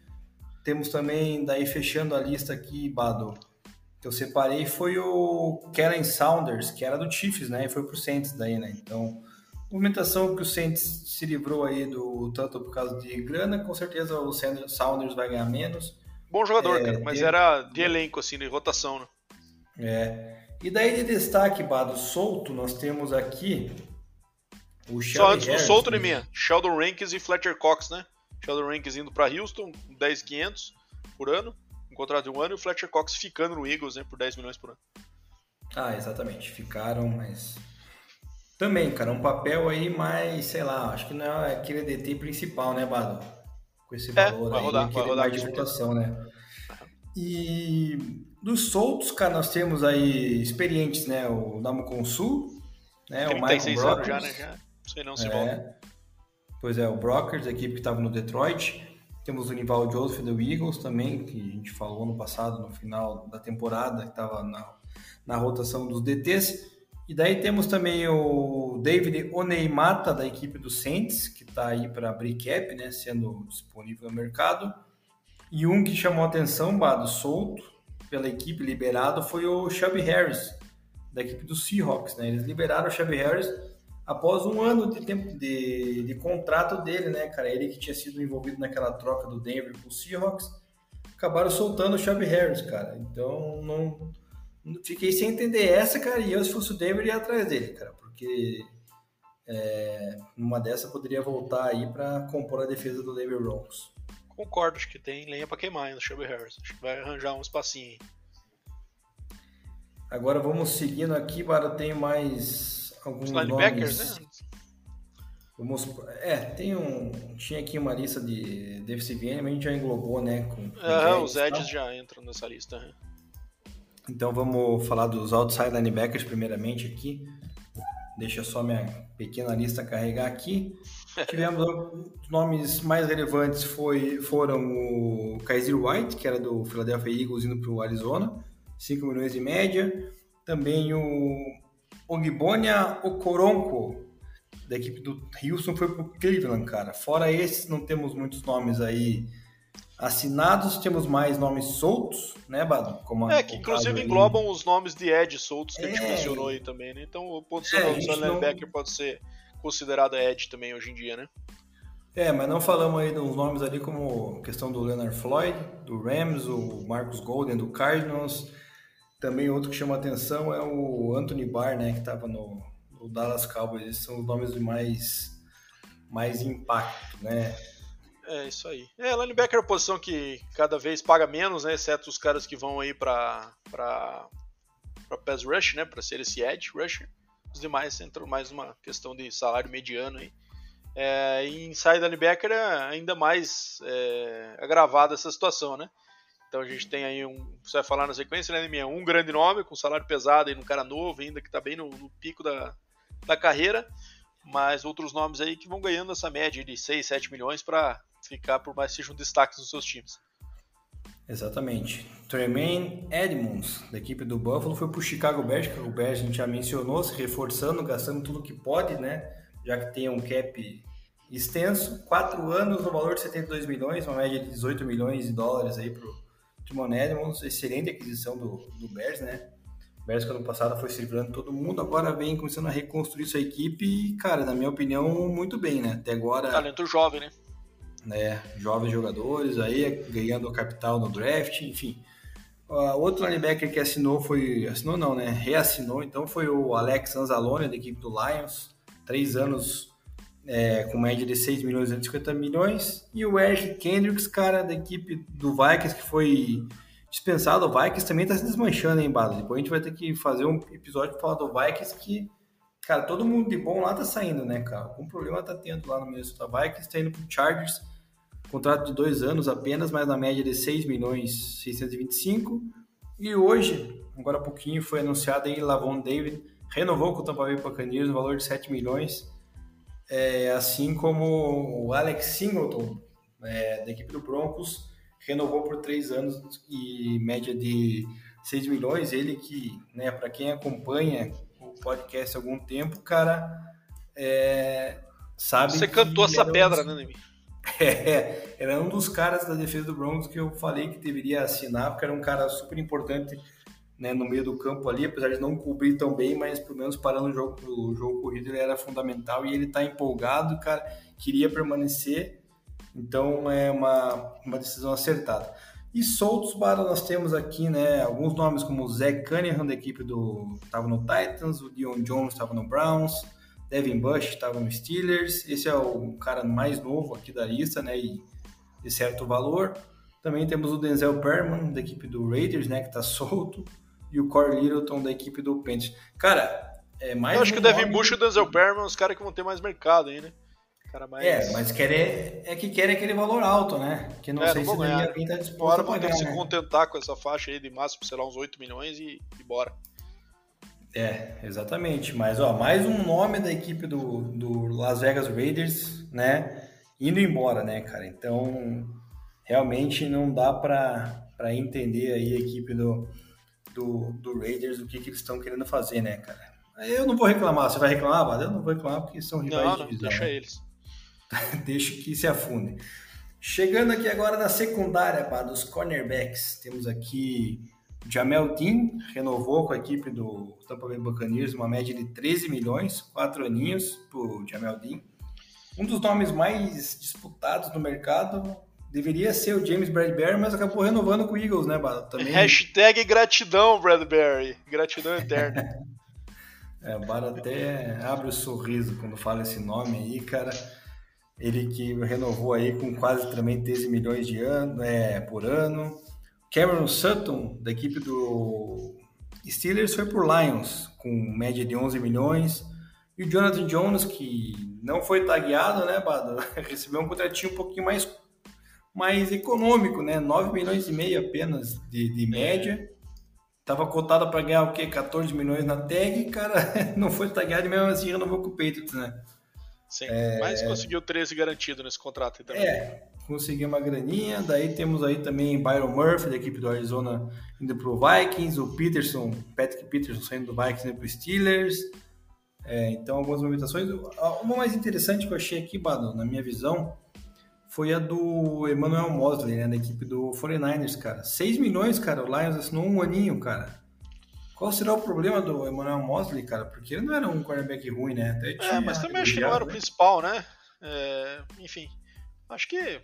Temos também, daí fechando a lista aqui, Bado, que eu separei, foi o Kellen Saunders, que era do Chiefs, né? E foi pro Saints daí, né? Então, movimentação que o Saints se livrou aí do tanto por causa de grana, com certeza o Saunders vai ganhar menos. Bom jogador, é, cara, mas era de elenco, assim, de rotação, né? É. E daí de destaque, Bado, solto, nós temos aqui o Shelby Só antes do solto, né, minha? Sheldon Rankins e Fletcher Cox, né? Sheldon Rankins indo para Houston, 10,500 por ano, um contrato de um ano, e o Fletcher Cox ficando no Eagles né, por 10 milhões por ano. Ah, exatamente. Ficaram, mas. Também, cara, um papel aí mais, sei lá, acho que não é aquele DT principal, né, Bado? Com esse é, valor vai aí, rodar, vai rodar mais de rotação, né? E dos soltos, cara, nós temos aí experientes, né? O Namo Consul, né? o Michael Brockers. já, né? Já. Sei não se é. volta. Pois é, o Brockers, a equipe que estava no Detroit. Temos o Nival Joseph do Eagles também, que a gente falou no passado, no final da temporada, que estava na, na rotação dos DTs. E daí temos também o David Oneimata, da equipe do Saints, que está aí para abrir cap, né, sendo disponível no mercado. E um que chamou atenção, Bado, solto pela equipe, liberado, foi o Shelby Harris, da equipe do Seahawks. Né? Eles liberaram o Shelby Harris após um ano de tempo de, de contrato dele, né, cara? Ele que tinha sido envolvido naquela troca do Denver com o Seahawks. acabaram soltando o Chubby Harris, cara. Então, não, fiquei sem entender essa, cara, e eu, se fosse o Denver, ia atrás dele, cara, porque é, numa dessa poderia voltar aí para compor a defesa do Denver Broncos. Concordo, acho que tem lenha para queimar no Shelby Harris. Acho que vai arranjar um espacinho aí. Agora vamos seguindo aqui, para tem mais alguns Os linebackers, nomes. né? É, tem um. Tinha aqui uma lista de defensive end, mas a gente já englobou, né? Com, com ah, os edges já entram nessa lista. Né? Então vamos falar dos outside linebackers primeiramente aqui. Deixa só minha pequena lista carregar aqui. Tivemos os nomes mais relevantes foi, foram o Kaiser White, que era do Philadelphia Eagles indo para o Arizona, 5 milhões de média. Também o Ogbonia Okoronko, da equipe do Houston foi pro Cleveland, cara. Fora esses, não temos muitos nomes aí assinados, temos mais nomes soltos, né, Bado? Como é, que inclusive englobam os nomes de Ed soltos que é, a gente é. mencionou aí também, né? Então o posicionamento é, do linebacker não... pode ser considerado Ed também hoje em dia, né? É, mas não falamos aí dos nomes ali como questão do Leonard Floyd, do Rams, o Marcus Golden, do Cardinals. Também outro que chama atenção é o Anthony Barr, né, que estava no, o Dallas Cowboys. Esses são os nomes de mais, mais impacto, né? É, isso aí. É, linebacker é uma posição que cada vez paga menos, né? Exceto os caras que vão aí pra, pra pass rush, né? Pra ser esse edge rusher. Os demais entram mais uma questão de salário mediano aí. É, e inside linebacker é ainda mais é, agravada essa situação, né? Então a gente tem aí um, você vai falar na sequência, né, um grande nome com salário pesado e um cara novo ainda que tá bem no, no pico da, da carreira, mas outros nomes aí que vão ganhando essa média de 6, 7 milhões para ficar por mais sejam destaques nos seus times. Exatamente. Tremaine Edmonds, da equipe do Buffalo, foi para o Chicago Bears, que o Bears a gente já mencionou, se reforçando, gastando tudo que pode, né? Já que tem um cap extenso. Quatro anos no valor de 72 milhões, uma média de 18 milhões de dólares aí para o Timon Edmonds. Excelente aquisição do, do Bears, né? Bears que ano passado foi se livrando todo mundo, agora vem começando a reconstruir sua equipe e, cara, na minha opinião, muito bem, né? Até agora. Talento jovem, né? né? Jovens jogadores aí, ganhando capital no draft, enfim. Uh, outro linebacker que assinou foi. Assinou não, né? Reassinou, então foi o Alex Anzalone, da equipe do Lions. Três anos é, com média de 6 milhões e 250 milhões. E o Eric Kendricks, cara, da equipe do Vikings, que foi dispensado. O Vikings também tá se desmanchando, hein, Bado? Depois a gente vai ter que fazer um episódio pra falar do Vikings que, cara, todo mundo de bom lá tá saindo, né, cara? Algum problema tá tendo lá no Minnesota Vikings, tá indo pro Chargers, contrato de dois anos apenas, mas na média de 6 milhões 625. E hoje, agora há pouquinho, foi anunciado aí Lavon David renovou com o Tampa Bay Buccaneers no valor de 7 milhões, é, assim como o Alex Singleton, é, da equipe do Broncos, renovou por três anos e média de 6 milhões. Ele que, né, para quem acompanha o podcast há algum tempo, cara, é, sabe. Você cantou essa pedra, um... né, Nemi? É, era um dos caras da defesa do Broncos que eu falei que deveria assinar, porque era um cara super importante né, no meio do campo ali, apesar de não cobrir tão bem, mas pelo menos parando o jogo, o jogo corrido ele era fundamental e ele tá empolgado, cara, queria permanecer então é uma, uma decisão acertada. E soltos para nós temos aqui, né, alguns nomes como o Zach Cunningham da equipe do estava no Titans, o Dion Jones estava no Browns, Devin Bush estava no Steelers. Esse é o cara mais novo aqui da lista, né, e de certo valor. Também temos o Denzel Perman da equipe do Raiders, né, que está solto, e o Corey Littleton da equipe do Panthers. Cara, é mais Eu acho um que o Devin Bush e o Denzel Perman, os caras que vão ter mais mercado aí, né? cara mais. É, mas querer é que querem aquele valor alto, né? Que não é, sei não se ganhar. ninguém tá disposto a pagar. se né? contentar com essa faixa aí de máximo, sei lá, uns 8 milhões e, e bora. É, exatamente. Mas, ó, mais um nome da equipe do, do Las Vegas Raiders, né? Indo embora, né, cara? Então, realmente não dá para entender aí a equipe do, do, do Raiders, o que, que eles estão querendo fazer, né, cara? Eu não vou reclamar. Você vai reclamar, Eu não vou reclamar porque são rivais não, de divisão. Deixa né? eles. Deixa que se afunde. Chegando aqui agora na secundária pá, dos cornerbacks, temos aqui Jamel Dean, renovou com a equipe do Tampa Bay Buccaneers uma média de 13 milhões, quatro aninhos para o Jamel Dean. Um dos nomes mais disputados no mercado, deveria ser o James Bradbury, mas acabou renovando com o Eagles, né, Bado? Também... Hashtag gratidão, Bradbury. Gratidão eterna. é, o Bado até abre o sorriso quando fala esse nome aí, cara. Ele que renovou aí com quase também 13 milhões de ano, é, por ano. Cameron Sutton, da equipe do Steelers, foi por Lions, com média de 11 milhões. E o Jonathan Jones, que não foi tagueado, né, Bado? Recebeu um contratinho um pouquinho mais mais econômico, né? 9 milhões e meio apenas de, de média. Tava cotado para ganhar o quê? 14 milhões na tag, cara, não foi tagueado e mesmo assim renovou com o Patriots, né? Sim, é... mas conseguiu 13 garantido nesse contrato aí também. É, conseguiu uma graninha. Daí temos aí também Byron Murphy, da equipe do Arizona, indo pro Vikings. O Peterson, Patrick Peterson saindo do Vikings indo pro Steelers. É, então, algumas movimentações. Uma mais interessante que eu achei aqui, Bado, na minha visão, foi a do Emmanuel Mosley, né, da equipe do 49ers, cara. 6 milhões, cara, o Lions assinou um aninho, cara. Qual será o problema do Emmanuel Mosley, cara? Porque ele não era um quarterback ruim, né? é, mas também acho que não era o principal, né? É, enfim, acho que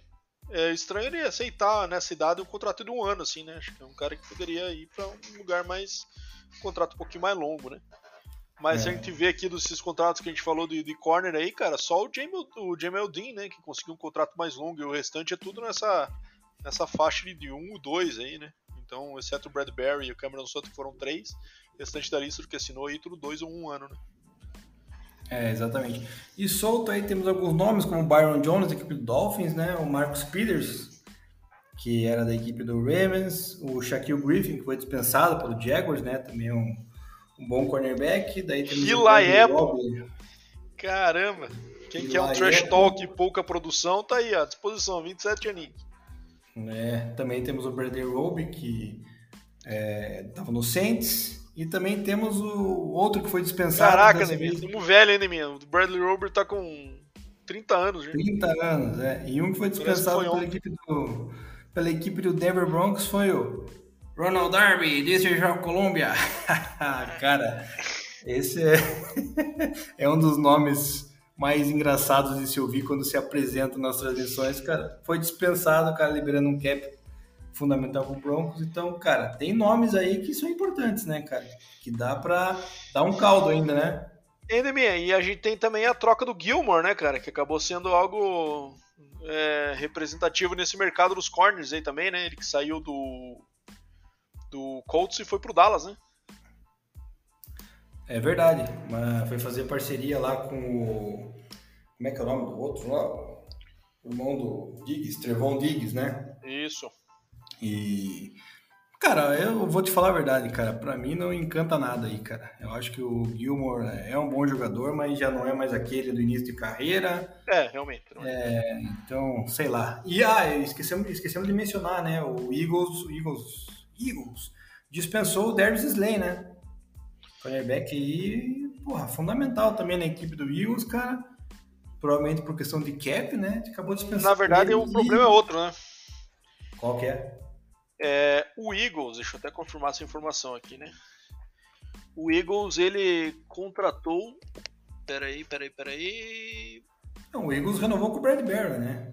é estranho ele aceitar nessa idade um contrato de um ano, assim, né? Acho que é um cara que poderia ir para um lugar mais. um contrato um pouquinho mais longo, né? Mas é. a gente vê aqui desses contratos que a gente falou de, de corner aí, cara, só o Jamel, o Jamel Dean, né, que conseguiu um contrato mais longo e o restante é tudo nessa, nessa faixa de 1 um ou 2 aí, né? Então, exceto o Bradbury e o Cameron Sutton, que foram três, o restante da lista do que assinou aí, tudo dois ou um ano, né? É, exatamente. E solto aí temos alguns nomes, como o Byron Jones, da equipe do Dolphins, né? O Marcus Peters, que era da equipe do Ravens, o Shaquille Griffin, que foi dispensado pelo Jaguars, né? Também é um um bom cornerback. Daí temos Apple. Caramba! Quem quer um trash talk e pouca produção, tá aí à disposição, 27 aninhos. É, também temos o Bradley Roby, que estava é, no Saints. E também temos o outro que foi dispensado. Caraca, Neminha, estamos velho ainda, Neminha. O Bradley Roby tá com 30 anos. Já. 30 anos, é. E um que foi dispensado foi pela, equipe do, pela equipe do Denver Broncos foi o Ronald Darby, desde a Colômbia. cara, esse é, é um dos nomes mais engraçados de se ouvir quando se apresenta nas transmissões, cara. Foi dispensado, cara, liberando um cap fundamental pro Broncos. Então, cara, tem nomes aí que são importantes, né, cara? Que dá pra dar um caldo ainda, né? Ainda e a gente tem também a troca do Gilmore, né, cara? Que acabou sendo algo é, representativo nesse mercado dos corners aí também, né? Ele que saiu do do Colts e foi pro Dallas, né? É verdade. Mas foi fazer parceria lá com o. Como é que é o nome do outro lá? O irmão do Diggs, Trevon Diggs, né? Isso. E. Cara, eu vou te falar a verdade, cara. Pra mim não encanta nada aí, cara. Eu acho que o Gilmore é um bom jogador, mas já não é mais aquele do início de carreira. É, realmente. É, então, sei lá. E ah, esquecemos, esquecemos de mencionar, né? O Eagles, o Eagles Eagles dispensou o Darius Slay, né? Cornerback aí, porra, fundamental também na equipe do Eagles, cara. Provavelmente por questão de cap, né? Acabou dispensando. Na verdade, o problema é outro, né? Qual que é? é? O Eagles, deixa eu até confirmar essa informação aqui, né? O Eagles, ele contratou. Peraí, peraí, peraí. Não, o Eagles renovou com o Bradbury, né?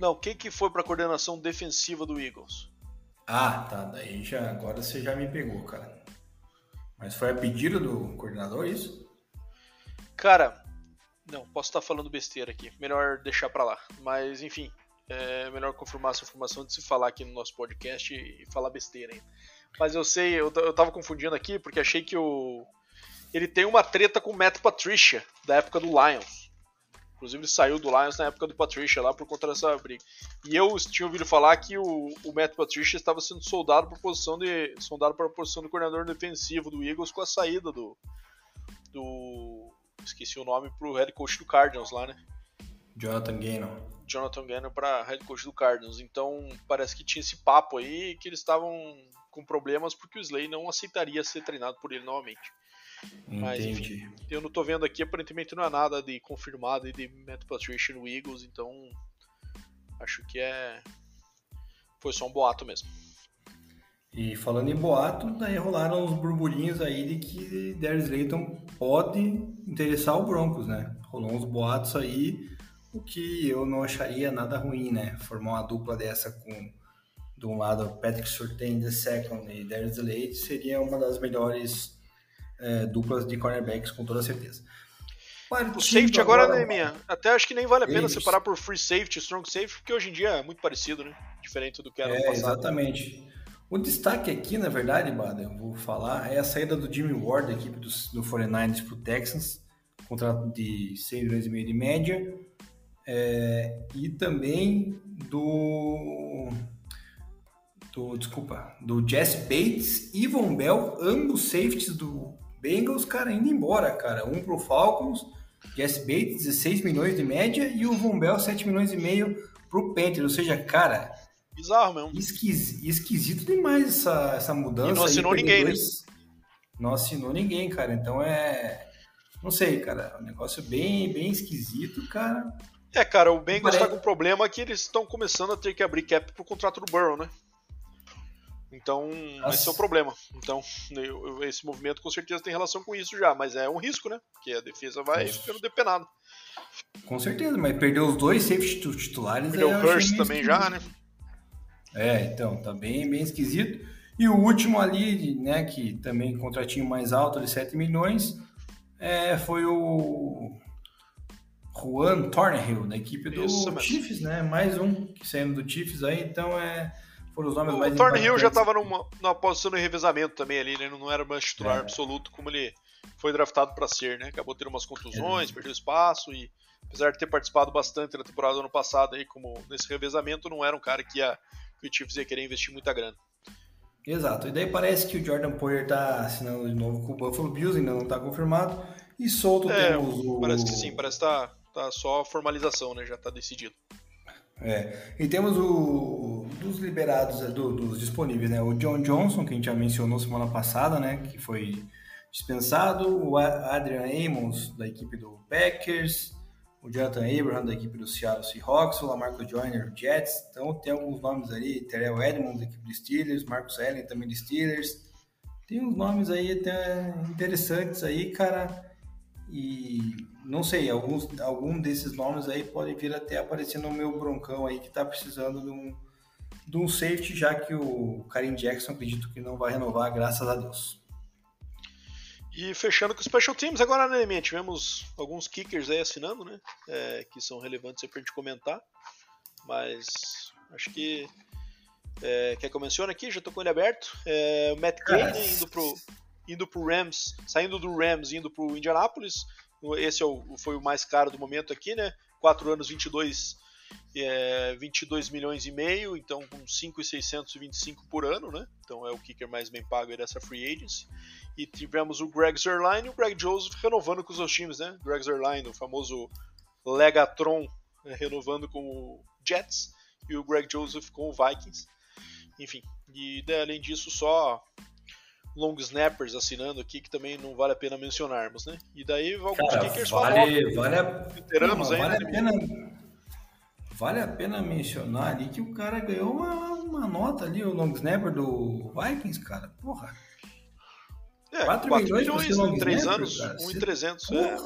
Não, quem que foi para a coordenação defensiva do Eagles? Ah, tá. Daí já, agora você já me pegou, cara. Mas foi a pedido do coordenador isso? Cara, não, posso estar falando besteira aqui. Melhor deixar para lá. Mas, enfim, é melhor confirmar essa informação de se falar aqui no nosso podcast e falar besteira ainda. Mas eu sei, eu, eu tava confundindo aqui porque achei que o. Ele tem uma treta com o Matt Patricia, da época do Lions. Inclusive ele saiu do Lions na época do Patricia lá por conta dessa briga. E eu tinha ouvido falar que o, o Matt Patricia estava sendo soldado para posição de soldado para a posição de coordenador defensivo do Eagles com a saída do do esqueci o nome pro head coach do Cardinals lá, né? Jonathan Gannon. Jonathan Gannon para head coach do Cardinals. Então parece que tinha esse papo aí que eles estavam com problemas porque o Slay não aceitaria ser treinado por ele novamente. Mas enfim, eu não tô vendo aqui, aparentemente não é nada de confirmado de Matt Patricia no Eagles, então acho que é. Foi só um boato mesmo. E falando em boato, daí rolaram uns burburinhos aí de que Darius Layton pode interessar o Broncos, né? Rolou uns boatos aí. o que eu não acharia nada ruim, né? Formar uma dupla dessa com, de um lado, Patrick Surtain the second e Darius Slade seria uma das melhores é, duplas de cornerbacks, com toda certeza. Partindo o safety agora, agora, né, minha? Até acho que nem vale a pena separar por free safety, strong safety, porque hoje em dia é muito parecido, né? Diferente do que era é, no passado. Exatamente. O destaque aqui, na verdade, Bada, eu vou falar, é a saída do Jimmy Ward da equipe do, do 49ers para o Texans, contrato de 6 milhões e meio de média, é, e também do, do, desculpa, do Jess Bates e Von Bell, ambos safeties do Bengals, cara, indo embora, cara. Um pro Falcons, Jess Bates, 16 milhões de média, e o Von Bell, 7 milhões e meio pro Panthers. Ou seja, cara. Bizarro mesmo. Esquis, esquisito demais essa, essa mudança. E não assinou ninguém, né? dois, né? Não assinou ninguém, cara. Então é. Não sei, cara. Um negócio bem, bem esquisito, cara. É, cara, o Bengals está com um problema que eles estão começando a ter que abrir cap pro contrato do Burrow, né? Então, Nossa. esse é o problema. Então, esse movimento com certeza tem relação com isso já, mas é um risco, né? Porque a defesa vai Nossa. ficando depenada. Com certeza, mas perdeu os dois safety titulares. Perdeu o Hurst também já, né? É, então, tá bem, bem esquisito. E o último ali, né, que também contratinho mais alto, de 7 milhões, é, foi o Juan Thornhill, da equipe do Isso, Chiefs, né? Mais um que saindo do Chiefs aí, então é foram os nomes o mais O Thornhill já estava numa, numa posição de revezamento também ali, né? Não era mais titular é. absoluto como ele foi draftado para ser, né? Acabou tendo umas contusões, é. perdeu espaço e apesar de ter participado bastante na temporada do ano passado aí como nesse revezamento, não era um cara que, ia, que o Chiefs ia querer investir muita grana. Exato. E daí parece que o Jordan Poyer tá assinando de novo com o Buffalo Bills, ainda não está confirmado. E solto é, temos o... Parece que sim, parece que tá, tá só formalização, né? Já está decidido. É. E temos o dos liberados, do, dos disponíveis, né? O John Johnson, que a gente já mencionou semana passada, né? Que foi dispensado. O Adrian Amos, da equipe do Packers. O Jonathan Abraham, da equipe do Seattle Seahawks. O Lamarco Joyner, Jets. Então tem alguns nomes ali. Terrell Edmonds, da equipe dos Steelers. Marcus Allen, também dos Steelers. Tem uns nomes aí até interessantes aí, cara. E não sei, alguns algum desses nomes aí podem vir até aparecer no meu broncão aí que tá precisando de um, de um safety, já que o Karim Jackson acredito que não vai renovar, graças a Deus. E fechando com os Special Teams, agora, né, minha, tivemos alguns kickers aí assinando, né? É, que são relevantes aí pra gente comentar. Mas acho que. É, quer que eu mencione aqui? Já tô com ele aberto. É, o Matt Gay indo pro, indo pro Rams, saindo do Rams indo pro Indianapolis. Esse é o, foi o mais caro do momento aqui, né? 4 anos, 22, é, 22 milhões e meio, então com 5,625 por ano, né? Então é o kicker mais bem pago dessa free agency. E tivemos o Greg Zerline e o Greg Joseph renovando com os seus times, né? Greg Zerline, o famoso Legatron, né? renovando com o Jets e o Greg Joseph com o Vikings. Enfim, e além disso, só long snappers assinando aqui que também não vale a pena mencionarmos, né? E daí alguns Cara, kickers vale, famosos, vale vale a pena vale a pena mencionar ali que o cara ganhou uma, uma nota ali, o long snapper do Vikings, cara. Porra. É, 4, 4 milhões, milhões em 3 anos, 1,300. É.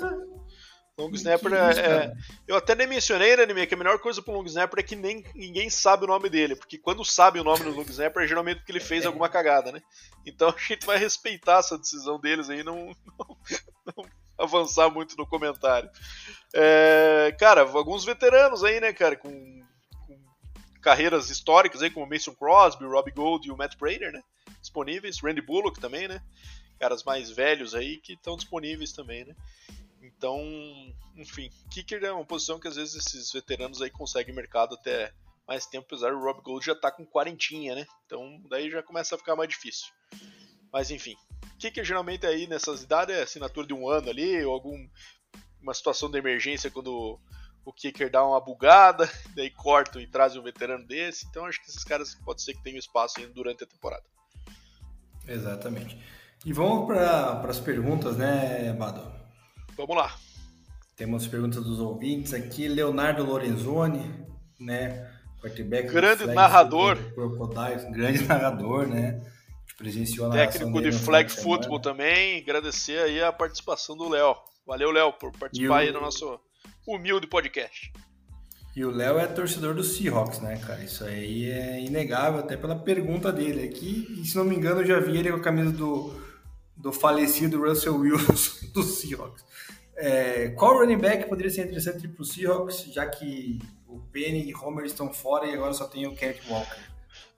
Long Snapper é, é, Eu até nem mencionei, né, Anime, que a melhor coisa pro Long Snapper é que nem, ninguém sabe o nome dele. Porque quando sabe o nome do Long Snapper é geralmente porque ele fez alguma cagada, né? Então a gente vai respeitar essa decisão deles aí não, não, não avançar muito no comentário. É, cara, alguns veteranos aí, né, cara, com, com, carreiras históricas aí, como Mason Crosby, Robbie Gold e o Matt Prater, né? Disponíveis. Randy Bullock também, né? Caras mais velhos aí que estão disponíveis também, né? Então, enfim, kicker é uma posição que às vezes esses veteranos aí conseguem mercado até mais tempo, apesar do Rob Gold já tá com quarentinha, né? Então daí já começa a ficar mais difícil. Mas enfim, kicker geralmente aí nessas idades é assinatura de um ano ali, ou algum uma situação de emergência quando o kicker dá uma bugada, daí cortam e trazem um veterano desse. Então acho que esses caras pode ser que tenham espaço ainda durante a temporada. Exatamente. E vamos para as perguntas, né, Bado? Vamos lá. Temos perguntas dos ouvintes aqui. Leonardo Lorenzoni, né? Quarterback. Grande narrador. Crocodiles, grande narrador, né? Presenciou na Técnico de flag football também. Agradecer aí a participação do Léo. Valeu, Léo, por participar o... aí do nosso humilde podcast. E o Léo é torcedor do Seahawks, né, cara? Isso aí é inegável, até pela pergunta dele aqui. E se não me engano, eu já vi ele com a camisa do, do falecido Russell Wilson do Seahawks. É, qual running back poderia ser interessante para o Seahawks, já que o Penny e Homer estão fora e agora só tem o Kenneth Walker?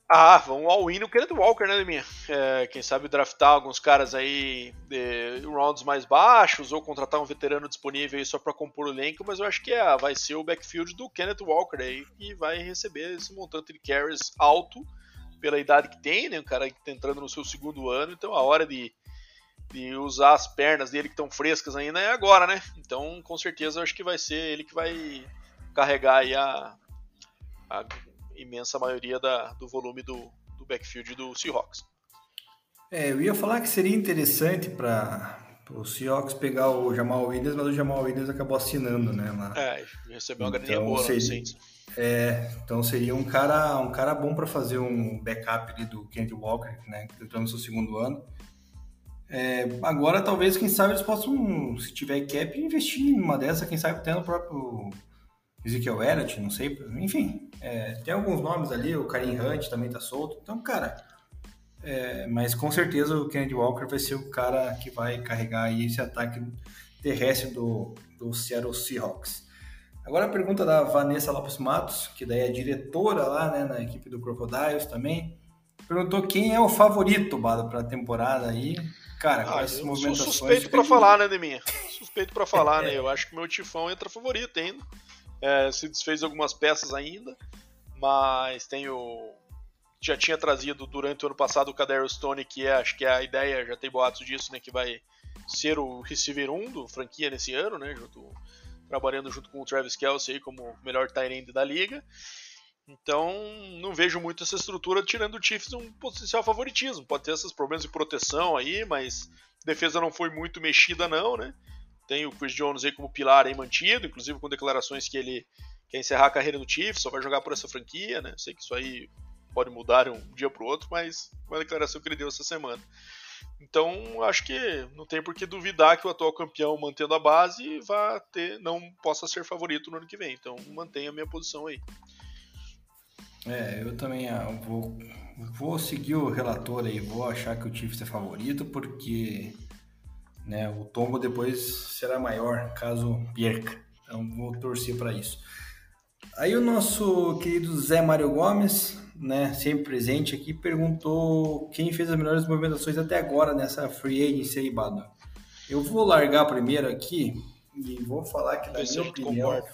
Ah, vamos ao win no Kenneth Walker, né, Leminha? É, quem sabe draftar alguns caras aí de rounds mais baixos ou contratar um veterano disponível aí só para compor o elenco, mas eu acho que é, vai ser o backfield do Kenneth Walker aí que vai receber esse montante de carries alto pela idade que tem, né? Um cara que tá entrando no seu segundo ano, então a hora de, de usar as pernas dele que estão frescas ainda é agora, né? Então, com certeza, eu acho que vai ser ele que vai carregar aí a, a imensa maioria da, do volume do, do backfield do Seahawks. É, eu ia falar que seria interessante para o Seahawks pegar o Jamal Williams, mas o Jamal Williams acabou assinando, né? Lá. É, recebeu uma então, graninha boa seria. É, então seria um cara, um cara bom para fazer um backup ali do Kent Walker, né? Que está no seu segundo ano. É, agora, talvez, quem sabe, eles possam, se tiver cap, investir numa dessa, quem sabe até no próprio Ezekiel Elliott, não sei, enfim, é, tem alguns nomes ali, o Karim Hunt também tá solto, então, cara, é, mas com certeza o Kennedy Walker vai ser o cara que vai carregar aí esse ataque terrestre do, do Seattle Seahawks. Agora a pergunta da Vanessa Lopes Matos, que daí é diretora lá, né, na equipe do Crocodiles também, perguntou quem é o favorito, para a temporada aí. Cara, ah, essas movimentações... suspeito para falar, né, Deminha? Suspeito para falar, né? Eu acho que meu Tifão entra favorito ainda. É, se desfez algumas peças ainda, mas tem o. Já tinha trazido durante o ano passado o Cadero Stone, que é, acho que é a ideia, já tem boatos disso, né? Que vai ser o receiver 1 do franquia nesse ano, né? Junto, trabalhando junto com o Travis Kelsey como melhor tight da liga. Então, não vejo muito essa estrutura tirando o Chiefs um potencial favoritismo. Pode ter esses problemas de proteção aí, mas defesa não foi muito mexida não, né? Tem o Chris Jones aí como pilar aí mantido, inclusive com declarações que ele quer encerrar a carreira no Chiefs, só vai jogar por essa franquia, né? Sei que isso aí pode mudar um dia para o outro, mas uma declaração que ele deu essa semana. Então, acho que não tem por que duvidar que o atual campeão, mantendo a base, vá ter, não possa ser favorito no ano que vem. Então, mantenha a minha posição aí. É, eu também ah, vou, vou seguir o relator aí, vou achar que o Chiefs é favorito, porque né? O tombo depois será maior caso perca. Então vou torcer para isso. Aí o nosso querido Zé Mário Gomes, né, sempre presente aqui, perguntou quem fez as melhores movimentações até agora nessa free agency aí, Bado. Eu vou largar primeiro aqui e vou falar que na minha opinião concordo.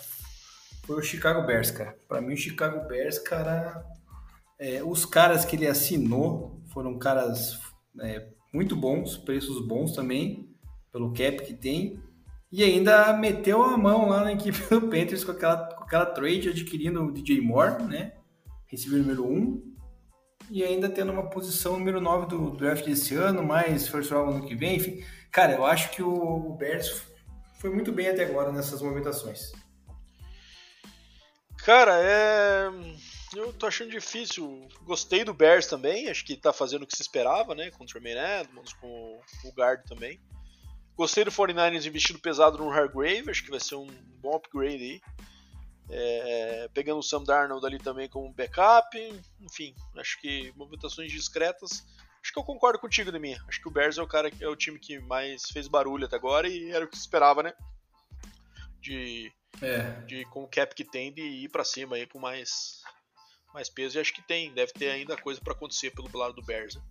foi o Chicago Bears, cara. Para mim o Chicago Bears, cara, é, os caras que ele assinou foram caras é, muito bons, preços bons também pelo cap que tem, e ainda meteu a mão lá na equipe do Panthers com aquela, com aquela trade adquirindo o DJ Moore, né? Recebeu o número 1, e ainda tendo uma posição número 9 do draft desse ano, mais first round ano que vem, enfim. Cara, eu acho que o, o Bears foi muito bem até agora nessas movimentações. Cara, é. Eu tô achando difícil. Gostei do Bears também, acho que tá fazendo o que se esperava, né? Com o Tremaine Edmonds, com o Guard também. Gostei do 49ers investindo pesado no Hargrave, acho que vai ser um bom upgrade aí. É, pegando o Sam Darnold ali também como backup, enfim, acho que movimentações discretas. Acho que eu concordo contigo, Deminha. Acho que o Bears é o cara é o time que mais fez barulho até agora e era o que se esperava, né? De, é. de com o cap que tem de ir para cima aí com mais mais peso e acho que tem, deve ter ainda coisa para acontecer pelo lado do Bears. Né?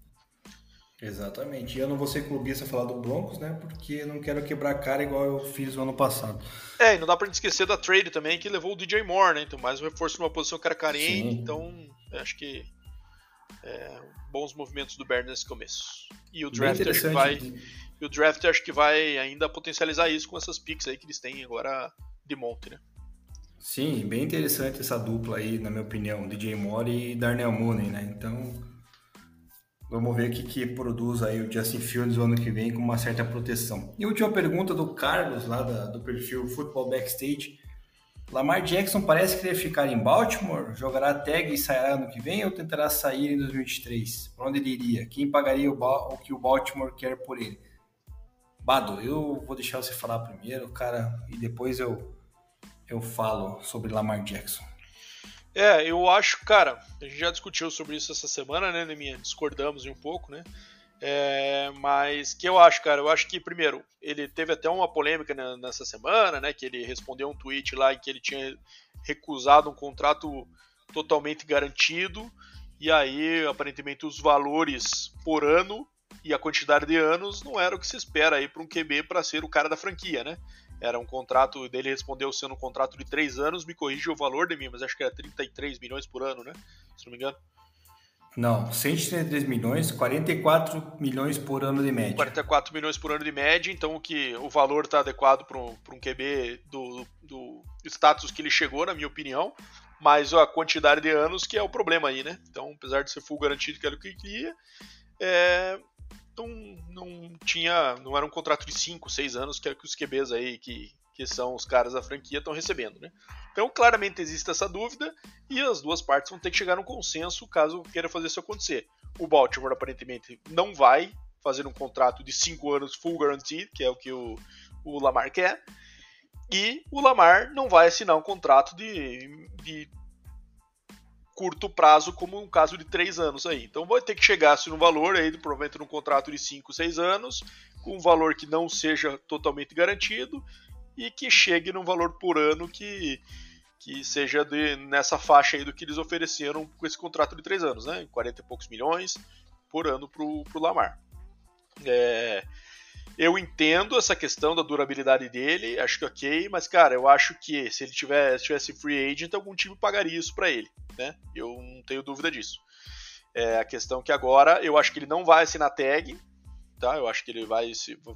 Exatamente. E eu não vou ser clubista falar do Broncos, né? Porque não quero quebrar cara igual eu fiz no ano passado. É, e não dá pra gente esquecer da trade também, que levou o DJ Moore, né? Então, mais um reforço numa posição que era carente. Sim. Então, acho que é, bons movimentos do Bears nesse começo. E o draft acho que vai. E o draft acho que vai ainda potencializar isso com essas picks aí que eles têm agora de monte, né? Sim, bem interessante essa dupla aí, na minha opinião, DJ Moore e Darnell Mooney, né? Então, Vamos ver o que, que produz aí o Justin Fields o ano que vem com uma certa proteção. E última pergunta do Carlos, lá da, do perfil Football Backstage. Lamar Jackson parece querer ficar em Baltimore, jogará tag e sairá ano que vem ou tentará sair em 2023? Para onde ele iria? Quem pagaria o, o que o Baltimore quer por ele? Bado, eu vou deixar você falar primeiro, cara, e depois eu eu falo sobre Lamar Jackson. É, eu acho, cara, a gente já discutiu sobre isso essa semana, né, Neminha? Discordamos um pouco, né? É, mas que eu acho, cara, eu acho que primeiro ele teve até uma polêmica nessa semana, né? Que ele respondeu um tweet lá em que ele tinha recusado um contrato totalmente garantido e aí aparentemente os valores por ano e a quantidade de anos não era o que se espera aí para um QB para ser o cara da franquia, né? Era um contrato dele respondeu sendo um contrato de três anos, me corrija o valor de mim, mas acho que era 33 milhões por ano, né? Se não me engano. Não, 133 milhões, 44 milhões por ano de média. 44 milhões por ano de média, então o que o valor está adequado para um, um QB do, do status que ele chegou, na minha opinião, mas a quantidade de anos que é o problema aí, né? Então, apesar de ser full garantido que era o que queria, é, não, não tinha, não era um contrato de 5, 6 anos que é que os QBs aí que que são os caras da franquia, estão recebendo. Né? Então, claramente existe essa dúvida e as duas partes vão ter que chegar num consenso caso queira fazer isso acontecer. O Baltimore aparentemente não vai fazer um contrato de 5 anos full guaranteed, que é o que o, o Lamar quer, e o Lamar não vai assinar um contrato de, de curto prazo, como um caso de 3 anos aí. Então vai ter que chegar-se no valor aí, provavelmente num contrato de 5, 6 anos, com um valor que não seja totalmente garantido, e que chegue num valor por ano que, que seja de, nessa faixa aí do que eles ofereceram com esse contrato de três anos, né? 40 e poucos milhões por ano para o Lamar. É, eu entendo essa questão da durabilidade dele, acho que ok, mas cara, eu acho que se ele tivesse, tivesse free agent, algum time pagaria isso para ele, né? Eu não tenho dúvida disso. É, a questão que agora eu acho que ele não vai assinar tag, tá? Eu acho que ele vai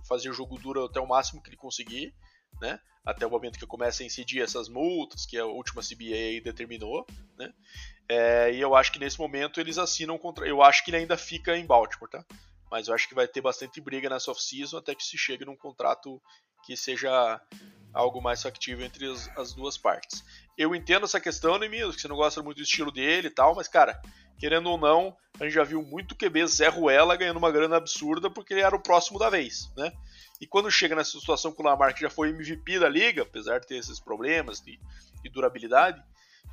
fazer o jogo duro até o máximo que ele conseguir né? Até o momento que começa a incidir essas multas que a última CBA determinou, né? É, e eu acho que nesse momento eles assinam contra. Eu acho que ele ainda fica em Baltimore, tá? Mas eu acho que vai ter bastante briga nessa off-season até que se chegue num contrato que seja algo mais factível entre as, as duas partes. Eu entendo essa questão, Nemildo, que você não gosta muito do estilo dele e tal, mas, cara, querendo ou não, a gente já viu muito QB Zé Ruela ganhando uma grana absurda porque ele era o próximo da vez, né? E quando chega nessa situação com o Lamar, que já foi MVP da liga, apesar de ter esses problemas de, de durabilidade,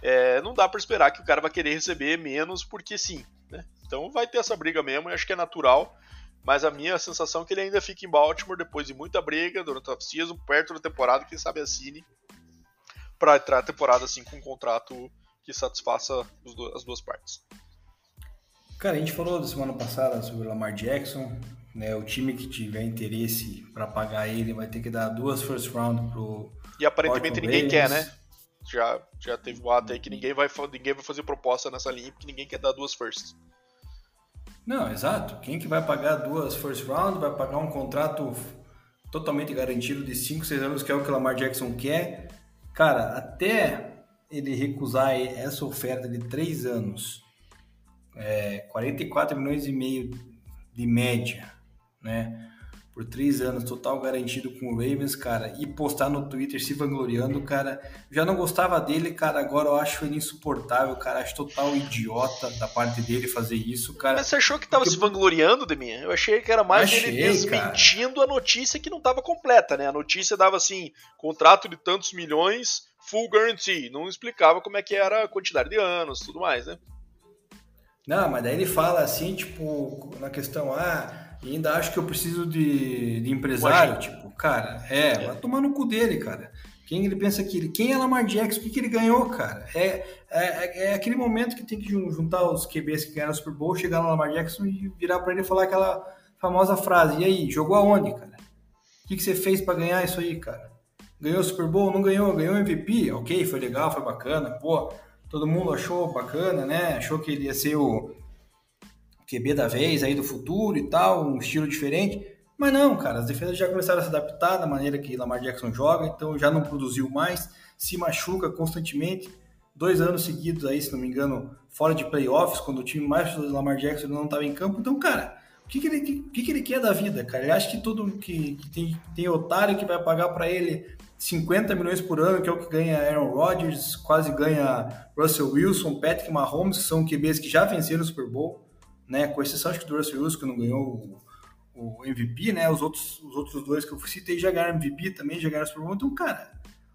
é, não dá para esperar que o cara vai querer receber menos porque sim. Né? Então vai ter essa briga mesmo, e acho que é natural. Mas a minha sensação é que ele ainda fica em Baltimore depois de muita briga durante a off-season, perto da temporada, quem sabe assine para entrar a temporada assim com um contrato que satisfaça as duas partes. Cara, a gente falou da semana passada sobre o Lamar Jackson, né, o time que tiver interesse para pagar ele vai ter que dar duas first round pro. E aparentemente ninguém quer, né? Já, já teve boato aí que ninguém vai, ninguém vai fazer proposta nessa linha porque ninguém quer dar duas firsts. Não, exato. Quem que vai pagar duas first round vai pagar um contrato totalmente garantido de 5, 6 anos, que é o que o Lamar Jackson quer. Cara, até ele recusar essa oferta de 3 anos, é, 44 milhões e meio de média, né? Por três anos, total garantido com o Ravens, cara, e postar no Twitter se vangloriando, cara. Já não gostava dele, cara, agora eu acho ele insuportável, cara. Acho total idiota da parte dele fazer isso, cara. Mas você achou que tava Porque... se vangloriando de mim? Eu achei que era mais achei, ele desmentindo cara. a notícia que não tava completa, né? A notícia dava assim: contrato de tantos milhões, full guarantee. Não explicava como é que era a quantidade de anos tudo mais, né? Não, mas daí ele fala assim, tipo, na questão, ah e ainda acho que eu preciso de, de empresário. Tipo, cara, é, é, vai tomar no cu dele, cara. Quem ele pensa que ele. Quem é Lamar Jackson? O que, que ele ganhou, cara? É, é, é aquele momento que tem que juntar os QBs que ganharam o Super Bowl, chegar no Lamar Jackson e virar para ele e falar aquela famosa frase. E aí, jogou aonde, cara? O que, que você fez para ganhar isso aí, cara? Ganhou o Super Bowl? Não ganhou? Ganhou MVP? Ok, foi legal, foi bacana. Pô, todo mundo achou bacana, né? Achou que ele ia ser o, QB da vez aí do futuro e tal, um estilo diferente. Mas não, cara, as defesas já começaram a se adaptar da maneira que Lamar Jackson joga, então já não produziu mais, se machuca constantemente. Dois anos seguidos aí, se não me engano, fora de playoffs, quando o time mais do Lamar Jackson não estava em campo. Então, cara, o que, que, ele, que, que ele quer da vida, cara? Ele acha que todo que, que tem, tem otário que vai pagar para ele 50 milhões por ano, que é o que ganha Aaron Rodgers, quase ganha Russell Wilson, Patrick Mahomes, que são QBs que já venceram o Super Bowl né? Com exceção acho que do Russell Wilson, que não ganhou o, o, MVP, né? Os outros, os outros dois que eu citei já ganharam MVP também, já ganharam Super Bowl. Então, cara,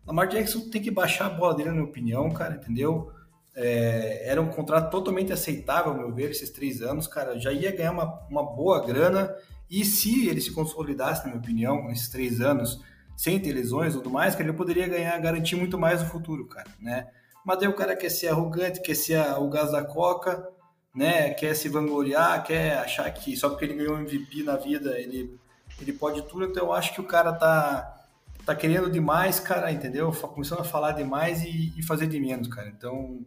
Lamar Jackson tem que baixar a bola dele, na minha opinião, cara, entendeu? É, era um contrato totalmente aceitável, ao meu ver, esses três anos, cara. Já ia ganhar uma, uma boa grana. E se ele se consolidasse, na minha opinião, nesses três anos, sem ter lesões e tudo mais, cara, ele poderia ganhar, garantir muito mais no futuro, cara, né? Mas daí o cara quer ser arrogante, quer ser o gás da coca, né? Quer se vangloriar, quer achar que só porque ele ganhou MVP na vida, ele, ele pode tudo. Então eu acho que o cara tá tá querendo demais, cara, entendeu? Começando a falar demais e, e fazer de menos, cara. Então,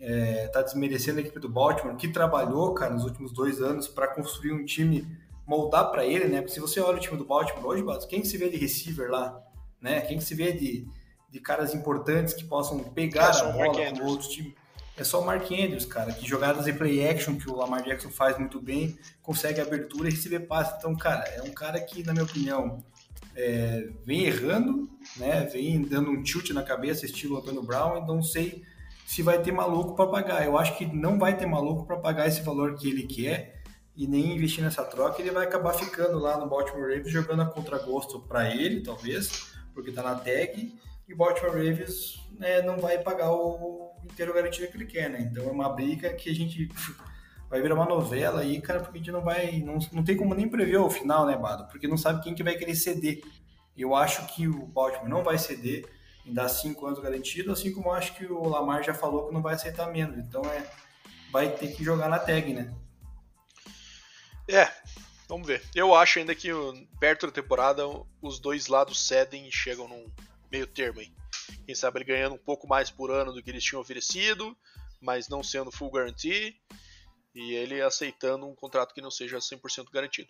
é, tá desmerecendo a equipe do Baltimore, que trabalhou, cara, nos últimos dois anos para construir um time, moldar para ele, né? Porque se você olha o time do Baltimore hoje, quem que se vê de receiver lá, né? Quem que se vê de, de caras importantes que possam pegar é a bola com outros times? É só o Mark Andrews, cara, que jogadas em play action que o Lamar Jackson faz muito bem, consegue abertura e receber passe. Então, cara, é um cara que, na minha opinião, é, vem errando, né? Vem dando um tilt na cabeça, estilo Antônio Brown, e não sei se vai ter maluco para pagar. Eu acho que não vai ter maluco para pagar esse valor que ele quer e nem investir nessa troca. Ele vai acabar ficando lá no Baltimore Ravens jogando a contragosto para ele, talvez, porque tá na tag. E o Baltimore Ravens né, não vai pagar o inteiro garantido que ele quer, né? Então é uma briga que a gente vai virar uma novela aí, cara, porque a gente não vai. Não, não tem como nem prever o final, né, Bado? Porque não sabe quem que vai querer ceder. Eu acho que o Baltimore não vai ceder em dar cinco anos garantido, assim como acho que o Lamar já falou que não vai aceitar menos. Então é. Vai ter que jogar na tag, né? É, vamos ver. Eu acho ainda que perto da temporada os dois lados cedem e chegam num meio termo aí. Quem sabe ele ganhando um pouco mais por ano do que eles tinham oferecido, mas não sendo full guarantee e ele aceitando um contrato que não seja 100% garantido.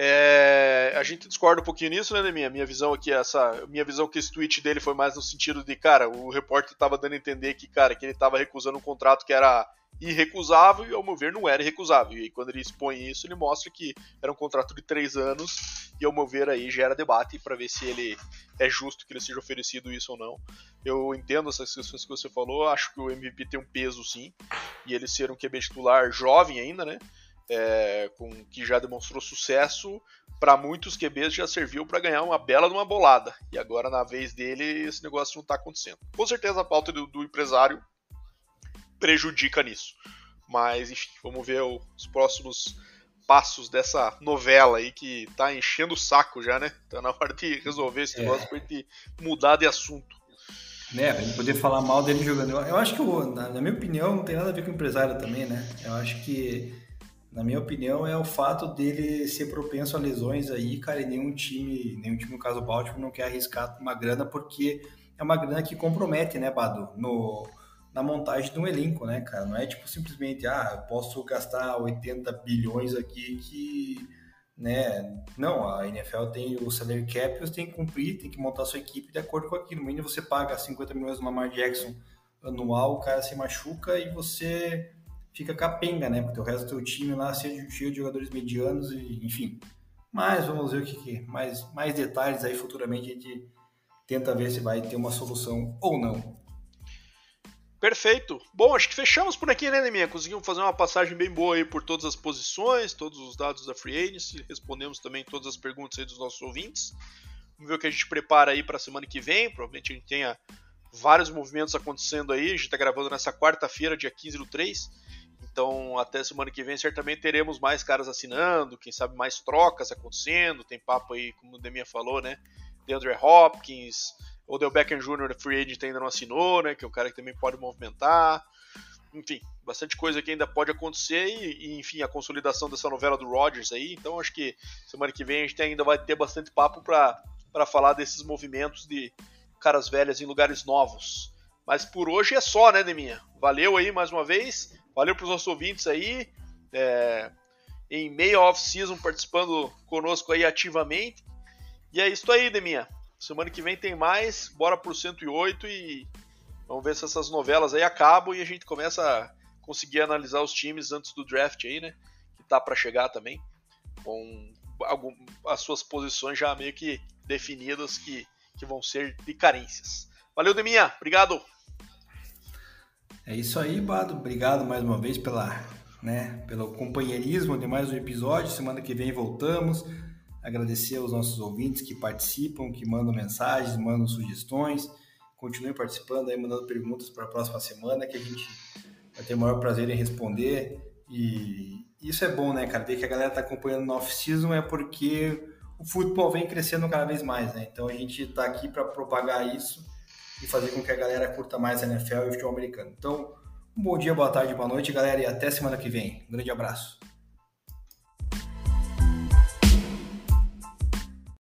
É, a gente discorda um pouquinho nisso, né, minha minha visão aqui essa, minha visão que esse tweet dele foi mais no sentido de, cara, o repórter estava dando a entender que, cara, que ele estava recusando um contrato que era irrecusável e, ao meu ver, não era irrecusável. E quando ele expõe isso, ele mostra que era um contrato de três anos e, ao meu ver, aí gera debate para ver se ele é justo que ele seja oferecido isso ou não. Eu entendo essas questões que você falou, acho que o MVP tem um peso sim, e ele ser um QB titular jovem ainda, né? É, com que já demonstrou sucesso para muitos QBs já serviu para ganhar uma bela de uma bolada e agora na vez dele esse negócio não está acontecendo. Com certeza a pauta do, do empresário prejudica nisso. Mas, enfim, vamos ver os próximos passos dessa novela aí que tá enchendo o saco já, né? Tá na hora de resolver esse é. negócio pra gente mudar de assunto. Né, pra gente poder falar mal dele jogando. Eu acho que, na, na minha opinião, não tem nada a ver com o empresário também, né? Eu acho que, na minha opinião, é o fato dele ser propenso a lesões aí, cara, e nenhum time, nenhum time, no caso o Baltimore, não quer arriscar uma grana porque é uma grana que compromete, né, Bado? No, na montagem de um elenco, né, cara? Não é tipo simplesmente, ah, eu posso gastar 80 bilhões aqui que, né? Não, a NFL tem o salary cap, você tem que cumprir, tem que montar sua equipe de acordo com aquilo. No mínimo você paga 50 milhões no Lamar Jackson anual, o cara se machuca e você fica capenga, né? Porque o resto do teu time lá seja cheio de jogadores medianos e, enfim. Mas vamos ver o que, que mais mais detalhes aí futuramente a gente tenta ver se vai ter uma solução ou não. Perfeito. Bom, acho que fechamos por aqui, né, Neminha? Conseguimos fazer uma passagem bem boa aí por todas as posições, todos os dados da Free Agency, respondemos também todas as perguntas aí dos nossos ouvintes. Vamos ver o que a gente prepara aí para a semana que vem. Provavelmente a gente tenha vários movimentos acontecendo aí. A gente está gravando nessa quarta-feira, dia 15 do 3. Então, até semana que vem, certamente teremos mais caras assinando, quem sabe mais trocas acontecendo. Tem papo aí, como o Deminha falou, né? DeAndre Hopkins, o Del Beckham Jr. Free Agent ainda não assinou, né? Que é um cara que também pode movimentar. Enfim, bastante coisa que ainda pode acontecer e, e, enfim, a consolidação dessa novela do Rodgers aí. Então acho que semana que vem a gente ainda vai ter bastante papo para falar desses movimentos de caras velhas em lugares novos. Mas por hoje é só, né, Deminha? Valeu aí mais uma vez. Valeu para os nossos ouvintes aí. É, em meio off-season participando conosco aí ativamente. E é isso aí, Deminha. Semana que vem tem mais, bora pro 108 e vamos ver se essas novelas aí acabam e a gente começa a conseguir analisar os times antes do draft aí, né? Que tá para chegar também, com algum, as suas posições já meio que definidas que, que vão ser de carências. Valeu, Deminha, obrigado! É isso aí, Bado. Obrigado mais uma vez pela, né, pelo companheirismo de mais um episódio. Semana que vem voltamos agradecer aos nossos ouvintes que participam, que mandam mensagens, mandam sugestões. Continue participando aí, mandando perguntas para a próxima semana, que a gente vai ter o maior prazer em responder. E isso é bom, né, cara? Ver que a galera tá acompanhando no off-season é porque o futebol vem crescendo cada vez mais, né? Então a gente está aqui para propagar isso e fazer com que a galera curta mais a NFL e o futebol americano. Então, um bom dia, boa tarde, boa noite, galera, e até semana que vem. Um grande abraço.